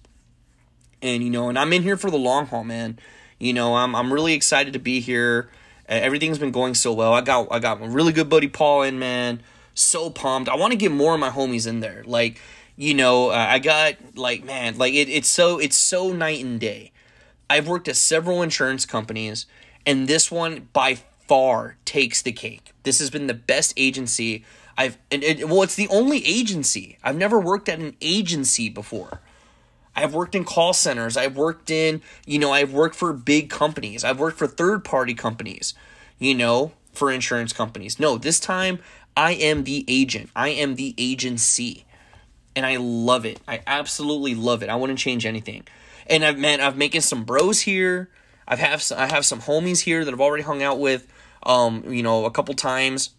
And, you know, and I'm in here for the long haul, man. You know, I'm, I'm really excited to be here. Everything's been going so well. I got, I got a really good buddy Paul in, man. So pumped. I want to get more of my homies in there. Like, you know, uh, I got like man, like it, it's so it's so night and day. I've worked at several insurance companies, and this one by far takes the cake. This has been the best agency I've. And it, well, it's the only agency I've never worked at an agency before. I've worked in call centers. I've worked in, you know, I've worked for big companies. I've worked for third party companies, you know, for insurance companies. No, this time I am the agent. I am the agency and I love it. I absolutely love it. I wouldn't change anything. And I've man, I've making some bros here. I've have some, I have some homies here that I've already hung out with, um, you know, a couple times,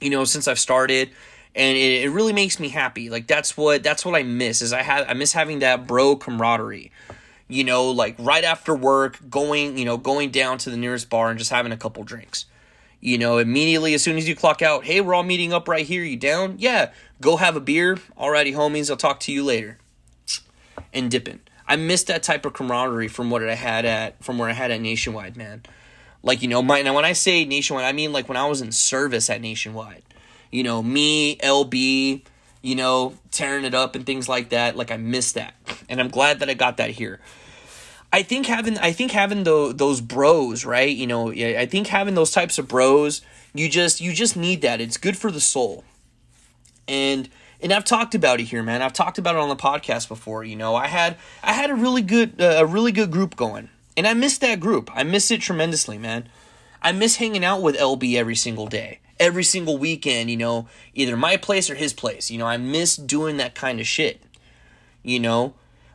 you know, since I've started, and it, it really makes me happy. Like that's what that's what I miss is I have I miss having that bro camaraderie. You know, like right after work, going, you know, going down to the nearest bar and just having a couple drinks. You know, immediately as soon as you clock out, hey, we're all meeting up right here. You down? Yeah, Go have a beer. Alrighty, homies. I'll talk to you later. And dipping. I miss that type of camaraderie from what I had at from where I had at Nationwide, man. Like you know, my now when I say Nationwide, I mean like when I was in service at Nationwide. You know, me, LB, you know, tearing it up and things like that. Like I miss that, and I'm glad that I got that here. I think having I think having the, those bros, right? You know, I think having those types of bros, you just you just need that. It's good for the soul and and I've talked about it here, man. I've talked about it on the podcast before. You know, I had I had a really good uh, a really good group going, and I missed that group. I miss it tremendously, man. I miss hanging out with LB every single day, every single weekend. You know, either my place or his place. You know, I miss doing that kind of shit. You know,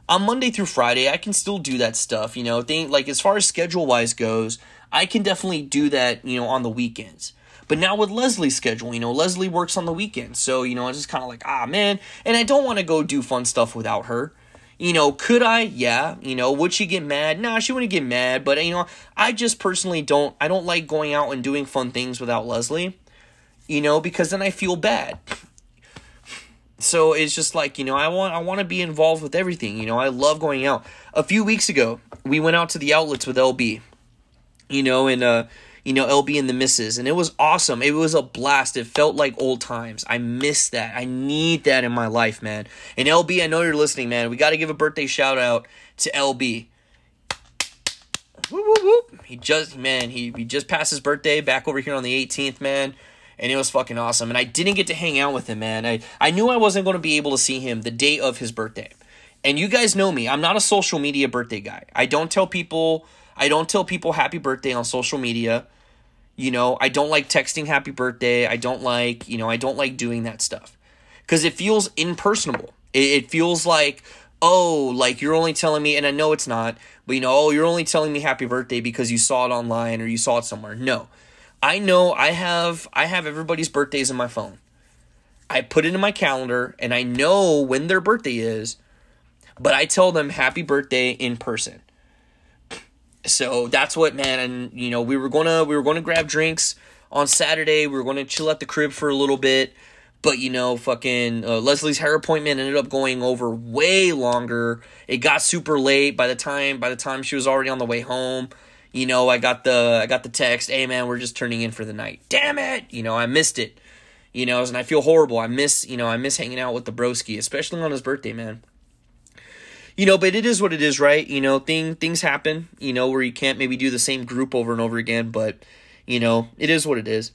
on Monday through Friday, I can still do that stuff. You know, thing like as far as schedule wise goes, I can definitely do that. You know, on the weekends. But now with Leslie's schedule, you know, Leslie works on the weekends. So, you know, it's just kind of like, ah, man. And I don't want to go do fun stuff without her. You know, could I? Yeah. You know, would she get mad? Nah, she wouldn't get mad. But, you know, I just personally don't, I don't like going out and doing fun things without Leslie. You know, because then I feel bad. So it's just like, you know, I want I want to be involved with everything. You know, I love going out. A few weeks ago, we went out to the outlets with LB. You know, and uh you know, LB and the misses, and it was awesome. It was a blast. It felt like old times. I miss that. I need that in my life, man. And LB, I know you're listening, man. We got to give a birthday shout out to LB. Whoop, whoop, whoop. He just, man, he, he just passed his birthday back over here on the 18th, man. and it was fucking awesome. And I didn't get to hang out with him, man. I I knew I wasn't going to be able to see him the day of his birthday. And you guys know me. I'm not a social media birthday guy. I don't tell people I don't tell people happy birthday on social media. You know, I don't like texting happy birthday. I don't like, you know, I don't like doing that stuff. Cuz it feels impersonable. It, it feels like oh, like you're only telling me, and I know it's not, but you know, oh, you're only telling me happy birthday because you saw it online or you saw it somewhere. No. I know I have I have everybody's birthdays in my phone. I put it in my calendar and I know when their birthday is, but I tell them happy birthday in person. So that's what man and you know, we were to we were to grab drinks on Saturday. We were to chill at the crib for a little bit. But you know, fucking uh, Leslie's hair appointment ended up going over way longer. It got super late by the time by the time she was already on the way home. You know, I got the I got the text, "Hey man, we're just turning in for the night." Damn it! You know, I missed it. You know, and I feel horrible. I miss you know I miss hanging out with the broski, especially on his birthday, man. You know, but it is what it is, right? You know, thing things happen. You know, where you can't maybe do the same group over and over again, but you know, it is what it is.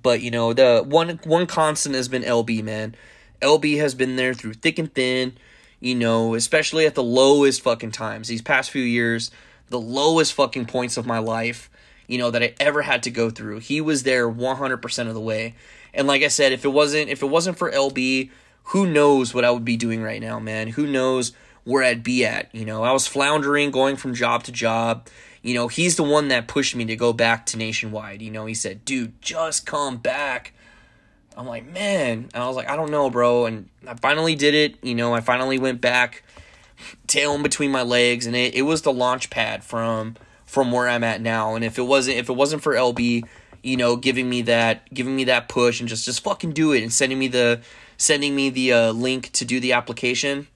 But you know, the one one constant has been LB, man. LB has been there through thick and thin, you know, especially at the lowest fucking times. These past few years, the lowest fucking points of my life, you know, that I ever had to go through. He was there 100% of the way. And like I said, if it wasn't if it wasn't for LB, who knows what I would be doing right now, man? Who knows where I'd be at? You know, I was floundering, going from job to job you know, he's the one that pushed me to go back to Nationwide. You know, he said, dude, just come back. I'm like, man. And I was like, I don't know, bro. And I finally did it. You know, I finally went back, tail in between my legs, and it, it was the launch pad from from where I'm at now. And if it wasn't if it wasn't for LB, you know, giving me that giving me that push and just just fucking do it and sending me the sending me the uh, link to do the application,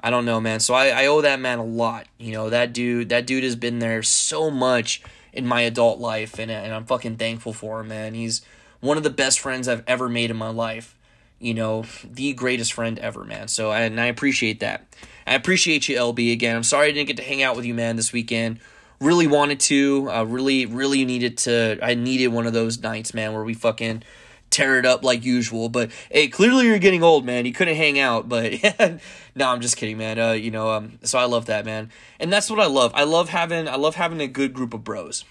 I don't know, man. So I, I owe that man a lot. You know, that dude that dude has been there so much in my adult life and and I'm fucking thankful for him, man. He's one of the best friends I've ever made in my life. You know, the greatest friend ever, man. So I, and I appreciate that. I appreciate you, LB. Again, I'm sorry I didn't get to hang out with you, man, this weekend. Really wanted to. Uh, really, really needed to. I needed one of those nights, man, where we fucking tear it up like usual. But hey, clearly you're getting old, man. You couldn't hang out, but no, I'm just kidding, man. Uh, you know, um, so I love that, man, and that's what I love. I love having I love having a good group of bros,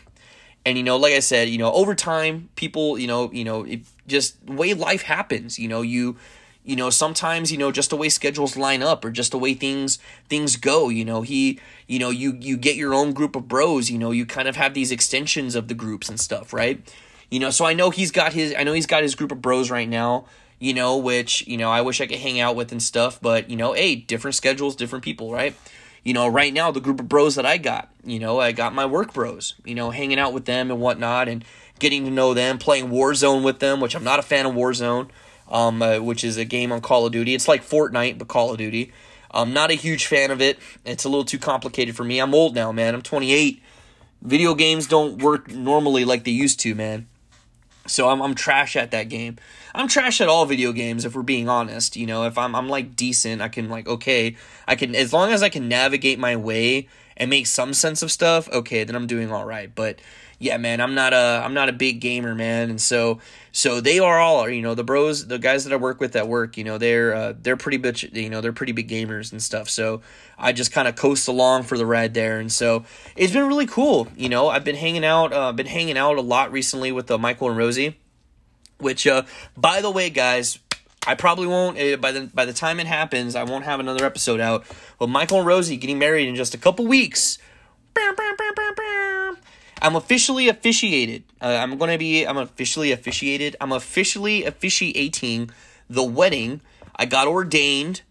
and you know, like I said, you know, over time, people, you know, you know, it just way life happens, you know, you. You know, sometimes you know just the way schedules line up, or just the way things things go. You know, he, you know, you you get your own group of bros. You know, you kind of have these extensions of the groups and stuff, right? You know, so I know he's got his I know he's got his group of bros right now, you know, which, you know, I wish I could hang out with and stuff, but you know, hey, different schedules, different people, right? You know, right now the group of bros that I got, you know, I got my work bros, you know, hanging out with them and whatnot and getting to know them, playing Warzone with them, which I'm not a fan of Warzone, um, uh, which is a game on Call of Duty. It's like Fortnite, but Call of Duty. I'm not a huge fan of it. It's a little too complicated for me. I'm old now, man. I'm 28. Video games don't work normally like they used to, man. So I'm I'm trash at that game. I'm trash at all video games if we're being honest. You know, if I'm I'm like decent, I can like okay, I can as long as I can navigate my way and make some sense of stuff, okay, then I'm doing all right. But yeah, man, I'm not a I'm not a big gamer, man, and so so they are all you know the bros, the guys that I work with at work, you know they're uh, they're pretty bitch, you know they're pretty big gamers and stuff. So I just kind of coast along for the ride there, and so it's been really cool. You know, I've been hanging out, uh, been hanging out a lot recently with uh, Michael and Rosie, which uh, by the way, guys, I probably won't uh, by the by the time it happens. I won't have another episode out. But Michael and Rosie getting married in just a couple weeks. I'm officially officiated. Uh, I'm gonna be. I'm officially officiated. I'm officially officiating the wedding. I got ordained.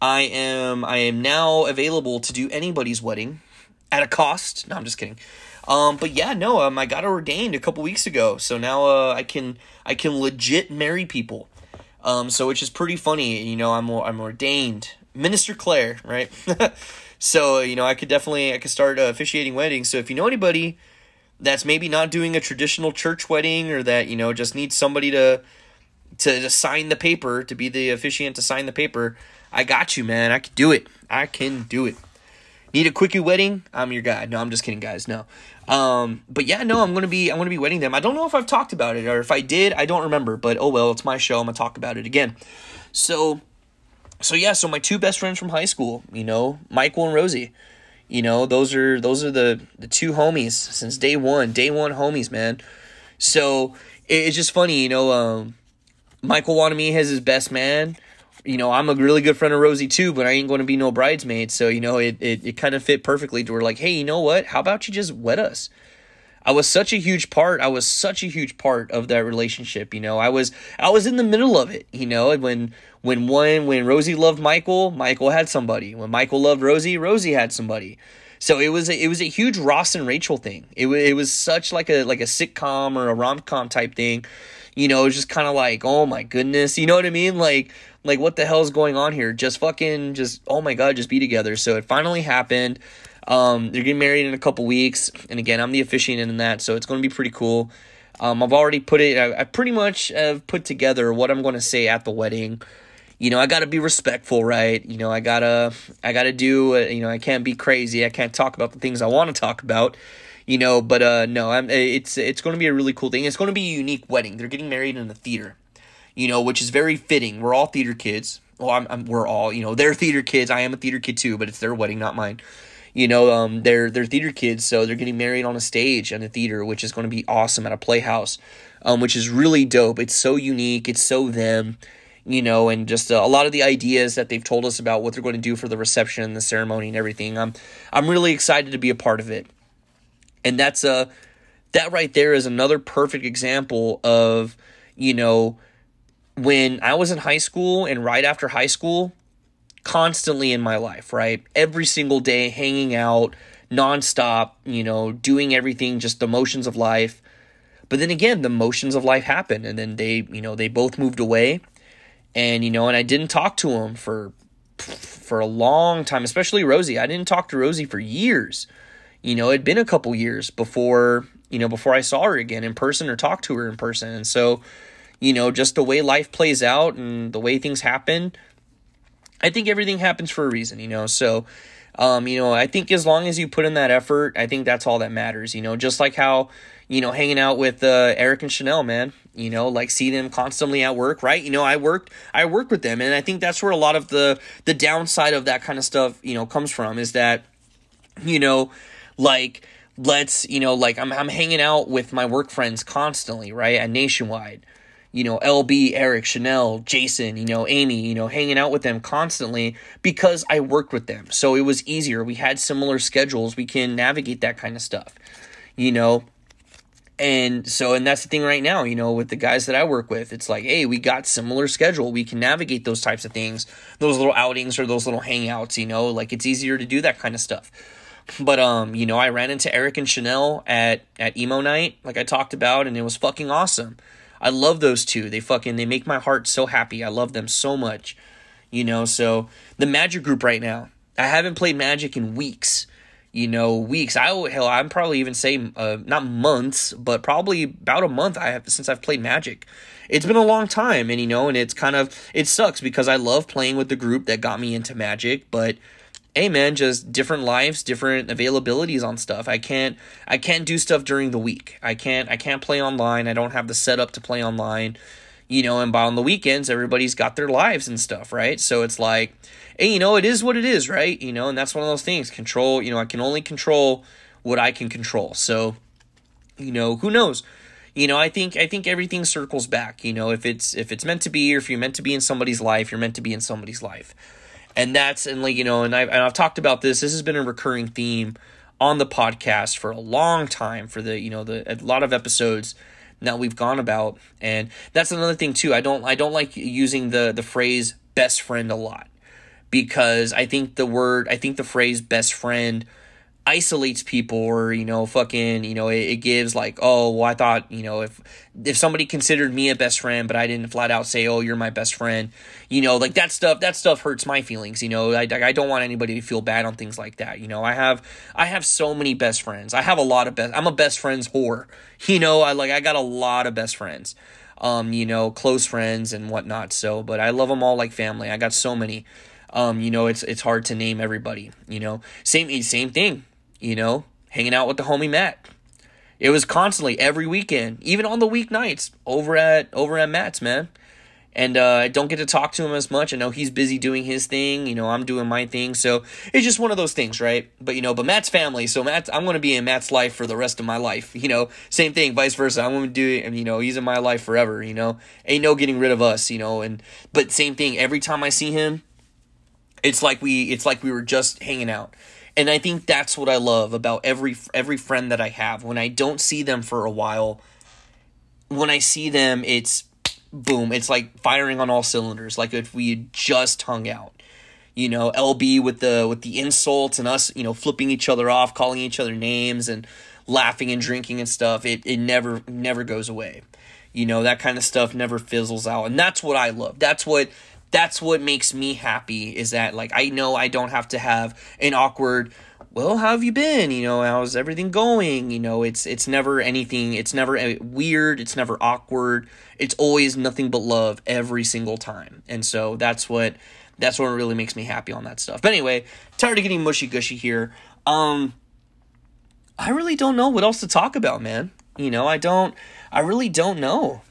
I am. I am now available to do anybody's wedding at a cost. No, I'm just kidding. Um, but yeah, no. Um, I got ordained a couple weeks ago, so now uh, I can I can legit marry people. Um, so which is pretty funny. You know, I'm I'm ordained Minister Claire, right? so you know, I could definitely I could start uh, officiating weddings. So if you know anybody that's maybe not doing a traditional church wedding or that you know just needs somebody to to, to sign the paper to be the officiant to sign the paper i got you man i can do it i can do it Need a quickie wedding? I'm your guy. No, I'm just kidding, guys. No. Um, but yeah, no, I'm gonna be I'm gonna be wedding them. I don't know if I've talked about it or if I did, I don't remember. But oh well, it's my show. I'm gonna talk about it again. So, so yeah, so my two best friends from high school, you know, Michael and Rosie. You know, those are those are the the two homies since day one. Day one homies, man. So it's just funny, you know. Um, Michael me as his best man you know, I'm a really good friend of Rosie too, but I ain't going to be no bridesmaid. So, you know, it, it, it kind of fit perfectly to where like, hey, you know what? How about you just wed us? I was such a huge part. I was such a huge part of that relationship. You know, I was I was in the middle of it. You know, when when one when Rosie loved Michael, Michael had somebody. When Michael loved Rosie, Rosie had somebody. So it was a, it was a huge Ross and Rachel thing. It was it was such like a like a sitcom or a rom com type thing. You know, it was just kind of like, oh my goodness, you know what I mean? Like like what the hell's going on here? Just fucking just oh my god, just be together. So it finally happened. Um, they're getting married in a couple weeks, and again, I'm the officiant in that, so it's going to be pretty cool. Um, I've already put it. I, I pretty much have put together what I'm going to say at the wedding you know, I got to be respectful, right? You know, I got to I got to do, uh, you know, I can't be crazy. I can't talk about the things I want to talk about. You know, but uh no, I'm it's it's going to be a really cool thing. It's going to be a unique wedding. They're getting married in the theater. You know, which is very fitting. We're all theater kids. Well, I'm, I'm we're all, you know, they're theater kids. I am a theater kid too, but it's their wedding, not mine you know um, they're they're theater kids so they're getting married on a stage in a theater which is going to be awesome at a playhouse um, which is really dope it's so unique it's so them you know, and just uh, a lot of the ideas that they've told us about what they're going to do for the reception and the ceremony and everything. I'm I'm really excited to be a part of it. And that's a uh, that right there is another perfect example of, you know, when I was in high school and right after high school, constantly in my life, right? Every single day hanging out, nonstop, you know, doing everything, just the motions of life. But then again, the motions of life happen and then they, you know, they both moved away and you know, and I didn't talk to him for for a long time, especially Rosie. I didn't talk to Rosie for years. You know, it'd been a couple years before, you know, before I saw her again in person or talked to her in person. And so, you know, just the way life plays out and the way things happen, I think everything happens for a reason, you know. So, um, you know, I think as long as you put in that effort, I think that's all that matters, you know, just like how, you know, hanging out with uh, Eric and Chanel, man, you know, like see them constantly at work, right? You know, I worked, I worked with them, and I think that's where a lot of the the downside of that kind of stuff, you know, comes from is that, you know, like let's, you know, like I'm I'm hanging out with my work friends constantly, right? At Nationwide, you know, LB, Eric, Chanel, Jason, you know, Amy, you know, hanging out with them constantly because I worked with them. So it was easier. We had similar schedules. We can navigate that kind of stuff. You know, and so, and that's the thing right now, you know, with the guys that I work with, it's like, hey, we got similar schedule. We can navigate those types of things, those little outings or those little hangouts, you know, like it's easier to do that kind of stuff. But um, you know, I ran into Eric and Chanel at at emo night, like I talked about, and it was fucking awesome. I love those two. They fucking they make my heart so happy. I love them so much. You know, so the Magic group right now. I haven't played Magic in weeks you know, weeks. I hell, I'm probably even say uh, not months, but probably about a month. I have since I've played Magic. It's been a long time, and you know, and it's kind of it sucks because I love playing with the group that got me into Magic, but hey man just different lives different availabilities on stuff. I can't i can't do stuff during the week. I can't i can't play online. I don't have the setup to play online. You know and by on the weekends everybody's got their lives and stuff right? So it's like and you know it is what it is right? You know and that's one of those things. Control you know i can only control what i can control. So you know who knows? You know i think i think everything circles back you know if it's if it's meant to be or if you're meant to be in somebody's life you're meant to be in somebody's life and that's and like you know and i've, and I've talked about this. This has been a recurring theme on the podcast for a long time for the you know the a lot of episodes that we've gone about. And that's another thing too. I don't i don't like using the the phrase best friend a lot because I think the word, I think the phrase best friend isolates people or you know fucking you know it, it, gives like oh well i thought you know if if somebody considered me a best friend but i didn't flat out say oh you're my best friend you know like that stuff that stuff hurts my feelings you know i, I don't want anybody to feel bad on things like that you know i have i have so many best friends i have a lot of best i'm a best friends whore you know i like i got a lot of best friends um you know close friends and whatnot so but i love them all like family i got so many Um, you know, it's it's hard to name everybody. You know, same same thing. You know, hanging out with the homie Matt. It was constantly every weekend, even on the weeknights over at over at Matt's, man and uh, I don't get to talk to him as much. I know he's busy doing his thing. You know, I'm doing my thing. So it's just one of those things, right? But you know, but Matt's family. So Matt, I'm going to be in Matt's life for the rest of my life. You know, same thing, vice versa. I'm going to do, it, and you know, he's in my life forever. You know, ain't no getting rid of us. You know, and but same thing. Every time I see him, it's like we, it's like we were just hanging out. And I think that's what I love about every every friend that I have. When I don't see them for a while, when I see them, it's boom, it's like firing on all cylinders, like if we had just hung out. You know, LB with the with the insults and us, you know, flipping each other off, calling each other names and laughing and drinking and stuff. It it never never goes away. You know, that kind of stuff never fizzles out. And that's what I love. That's what that's what makes me happy is that like I know I don't have to have an awkward well, how have you been? You know, how's everything going? You know, it's it's never anything. It's never uh, weird. It's never awkward. It's always nothing but love every single time. And so that's what that's what really makes me happy on that stuff. But anyway, tired of getting mushy gushy here. Um, I really don't know what else to talk about, man. You know, I don't. I really don't know.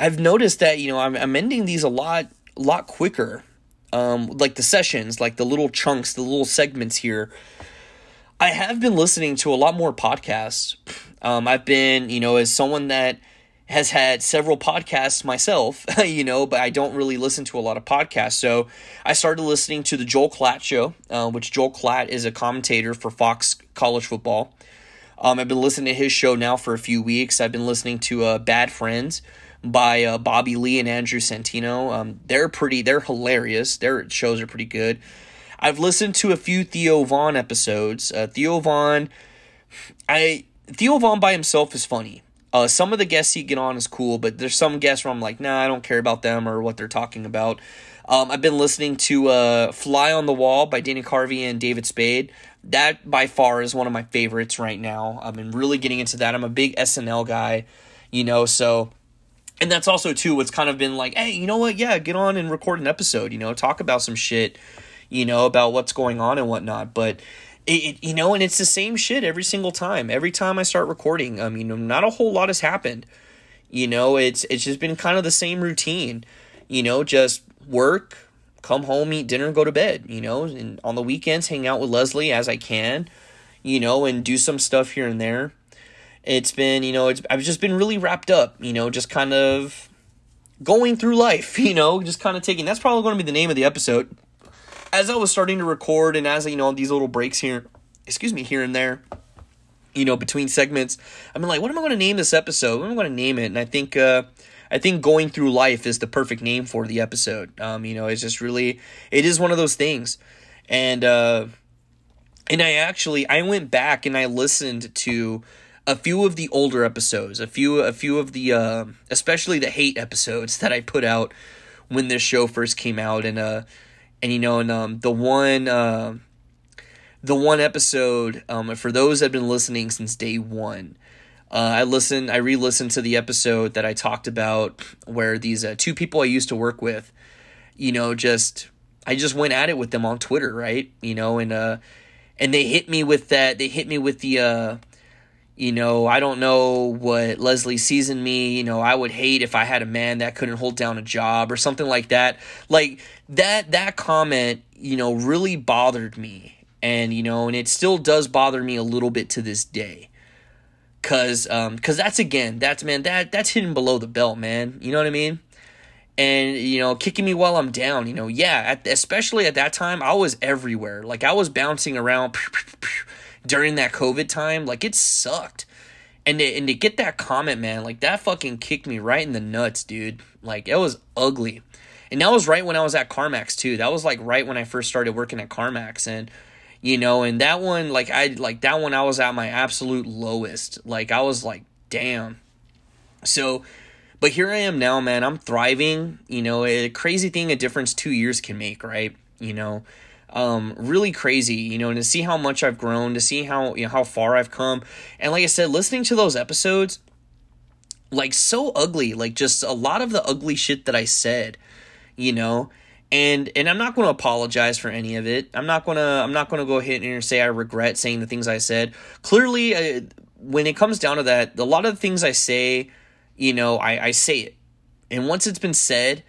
I've noticed that you know I'm, I'm ending these a lot, lot quicker um, like the sessions, like the little chunks, the little segments here. I have been listening to a lot more podcasts. Um, I've been, you know, as someone that has had several podcasts myself, you know, but I don't really listen to a lot of podcasts. So I started listening to the Joel Klatt show, uh, which Joel Klatt is a commentator for Fox College Football. Um, I've been listening to his show now for a few weeks. I've been listening to uh, Bad Friends, by uh, Bobby Lee and Andrew Santino. Um, they're pretty, they're hilarious. Their shows are pretty good. I've listened to a few Theo Von episodes. Uh, Theo Von, I Theo Von by himself is funny. Uh, some of the guests he get on is cool, but there's some guests where I'm like, nah, I don't care about them or what they're talking about. Um, I've been listening to uh, Fly on the Wall by Dana Carvey and David Spade. That by far is one of my favorites right now. I've been really getting into that. I'm a big SNL guy, you know, so and that's also too what's kind of been like hey you know what? Yeah get on and record an episode you know talk about some shit you know about what's going on and whatnot. But it, it, you know and it's the same shit every single time. Every time i start recording i mean not a whole lot has happened. You know it's it's just been kind of the same routine. You know just work come home eat dinner go to bed you know and on the weekends hang out with leslie as i can you know and do some stuff here and there it's been, you know, it's I've just been really wrapped up, you know, just kind of going through life, you know, just kind of taking. That's probably going to be the name of the episode. As I was starting to record, and as you know, these little breaks here, excuse me, here and there, you know, between segments, I'm like, what am I going to name this episode? What am I going to name it? And I think, uh, I think going through life is the perfect name for the episode. Um, you know, it's just really, it is one of those things, and uh, and I actually I went back and I listened to a few of the older episodes, a few a few of the uh, especially the hate episodes that I put out when this show first came out, and uh, and you know, and um, the one uh, the one episode um, for those that have been listening since day one. Uh, I listened, I re-listened to the episode that I talked about where these uh, two people I used to work with, you know, just I just went at it with them on Twitter, right? You know, and uh, and they hit me with that. They hit me with the uh, you know, I don't know what Leslie sees in me. You know, I would hate if I had a man that couldn't hold down a job or something like that. Like that that comment, you know, really bothered me. And you know, and it still does bother me a little bit to this day. Cause um cause that's again, that's man, that that's hidden below the belt, man. You know what I mean? and you know kicking me while i'm down you know yeah at, especially at that time i was everywhere like i was bouncing around during that COVID time, like it sucked. And to, and to get that comment, man, like that fucking kicked me right in the nuts, dude. Like it was ugly. And that was right when I was at CarMax too. That was like right when I first started working at CarMax and you know, and that one like I like that one I was at my absolute lowest. Like I was like, damn. So but here I am now, man. I'm thriving. You know, a crazy thing a difference 2 years can make, right? You know, um, really crazy, you know, and to see how much I've grown, to see how you know how far I've come, and like I said, listening to those episodes, like so ugly, like just a lot of the ugly shit that I said, you know, and and I'm not going to apologize for any of it. I'm not gonna I'm not gonna go ahead and say I regret saying the things I said. Clearly, uh, when it comes down to that, a lot of the things I say, you know, I, I say it, and once it's been said,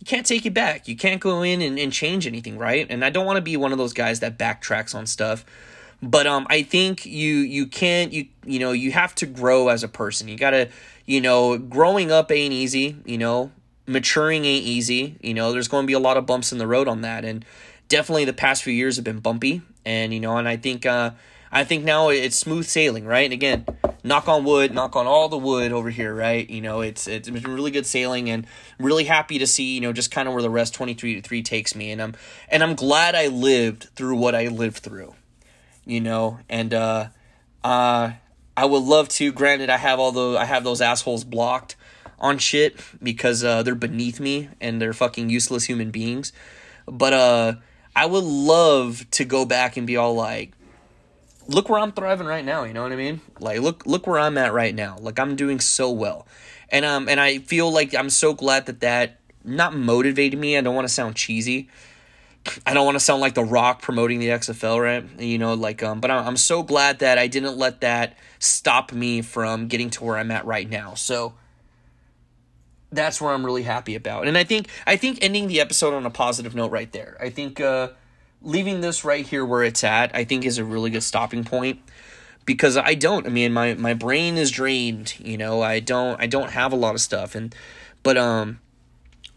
you can't take it back. You can't go in and, and change anything, right? And I don't want to be one of those guys that backtracks on stuff. But um, I think you you can't you you know you have to grow as a person. You gotta you know growing up ain't easy. You know maturing ain't easy. You know, there's going to be a lot of bumps in the road on that, and definitely the past few years have been bumpy. And you know, and I think uh, I think now it's smooth sailing, right? And again, knock on wood, knock on all the wood over here, right? You know, it's it's been really good sailing, and really happy to see you know just kind of where the rest twenty three to three takes me, and I'm and I'm glad I lived through what I lived through, you know, and uh, uh, I would love to. Granted, I have all the I have those assholes blocked on shit because uh, they're beneath me and they're fucking useless human beings. But uh, I would love to go back and be all like, look where I'm thriving right now. You know what I mean? Like, look, look where I'm at right now. Like, I'm doing so well, and um, and I feel like I'm so glad that that not motivated me. I don't want to sound cheesy. I don't want to sound like The Rock promoting the XFL, right? You know, like, um, but I'm so glad that I didn't let that stop me from getting to where I'm at right now. So, that's where I'm really happy about. And I think I think ending the episode on a positive note right there. I think uh, leaving this right here where it's at, I think is a really good stopping point because I don't. I mean, my my brain is drained. You know, I don't I don't have a lot of stuff, and but um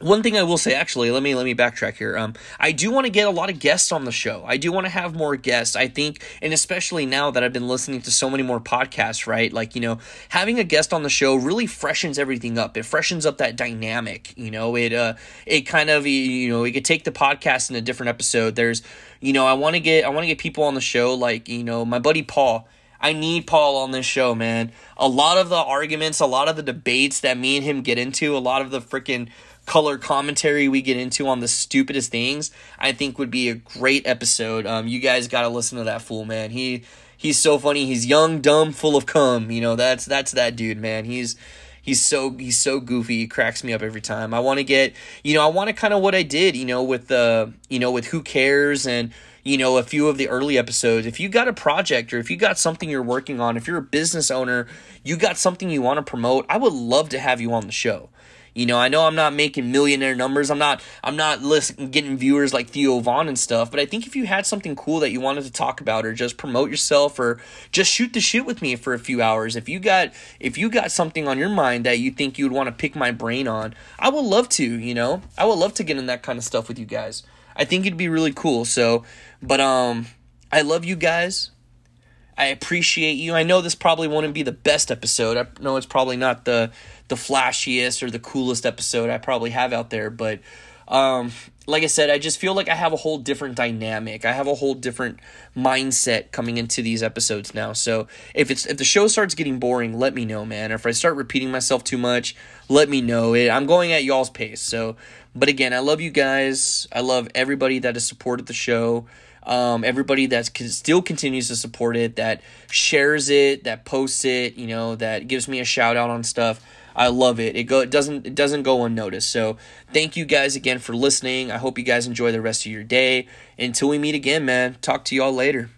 one thing I will say, actually, let me let me backtrack here. Um, I do want to get a lot of guests on the show. I do want to have more guests. I think, and especially now that I've been listening to so many more podcasts, right? Like you know, having a guest on the show really freshens everything up. It freshens up that dynamic. You know, it uh, it kind of you know, it could take the podcast in a different episode. There's, you know, I want to get I want to get people on the show like you know my buddy Paul. I need Paul on this show, man. A lot of the arguments, a lot of the debates that me and him get into, a lot of the freaking color commentary we get into on the stupidest things, I think would be a great episode. Um, you guys got to listen to that fool, man. He he's so funny. He's young, dumb, full of cum. You know, that's that's that dude, man. He's he's so he's so goofy. He cracks me up every time. I want to get, you know, I want to kind of what I did, you know, with the, uh, you know, with who cares and you know, a few of the early episodes. If you got a project or if you got something you're working on, if you're a business owner, you got something you want to promote, I would love to have you on the show. You know, I know I'm not making millionaire numbers. I'm not I'm not getting viewers like Theo Von and stuff, but I think if you had something cool that you wanted to talk about or just promote yourself or just shoot the shit with me for a few hours, if you got if you got something on your mind that you think you would want to pick my brain on, I would love to, you know. I would love to get in that kind of stuff with you guys. I think it'd be really cool. So, but um I love you guys. I appreciate you. I know this probably wouldn't be the best episode. I know it's probably not the the flashiest or the coolest episode I probably have out there, but um, like I said, I just feel like I have a whole different dynamic. I have a whole different mindset coming into these episodes now. So if it's if the show starts getting boring, let me know, man. Or if I start repeating myself too much, let me know. It I'm going at y'all's pace. So, but again, I love you guys. I love everybody that has supported the show um, everybody that still continues to support it, that shares it, that posts it, you know, that gives me a shout out on stuff. I love it. It go it doesn't it doesn't go unnoticed. So thank you guys again for listening. I hope you guys enjoy the rest of your day. Until we meet again, man. Talk to y'all later.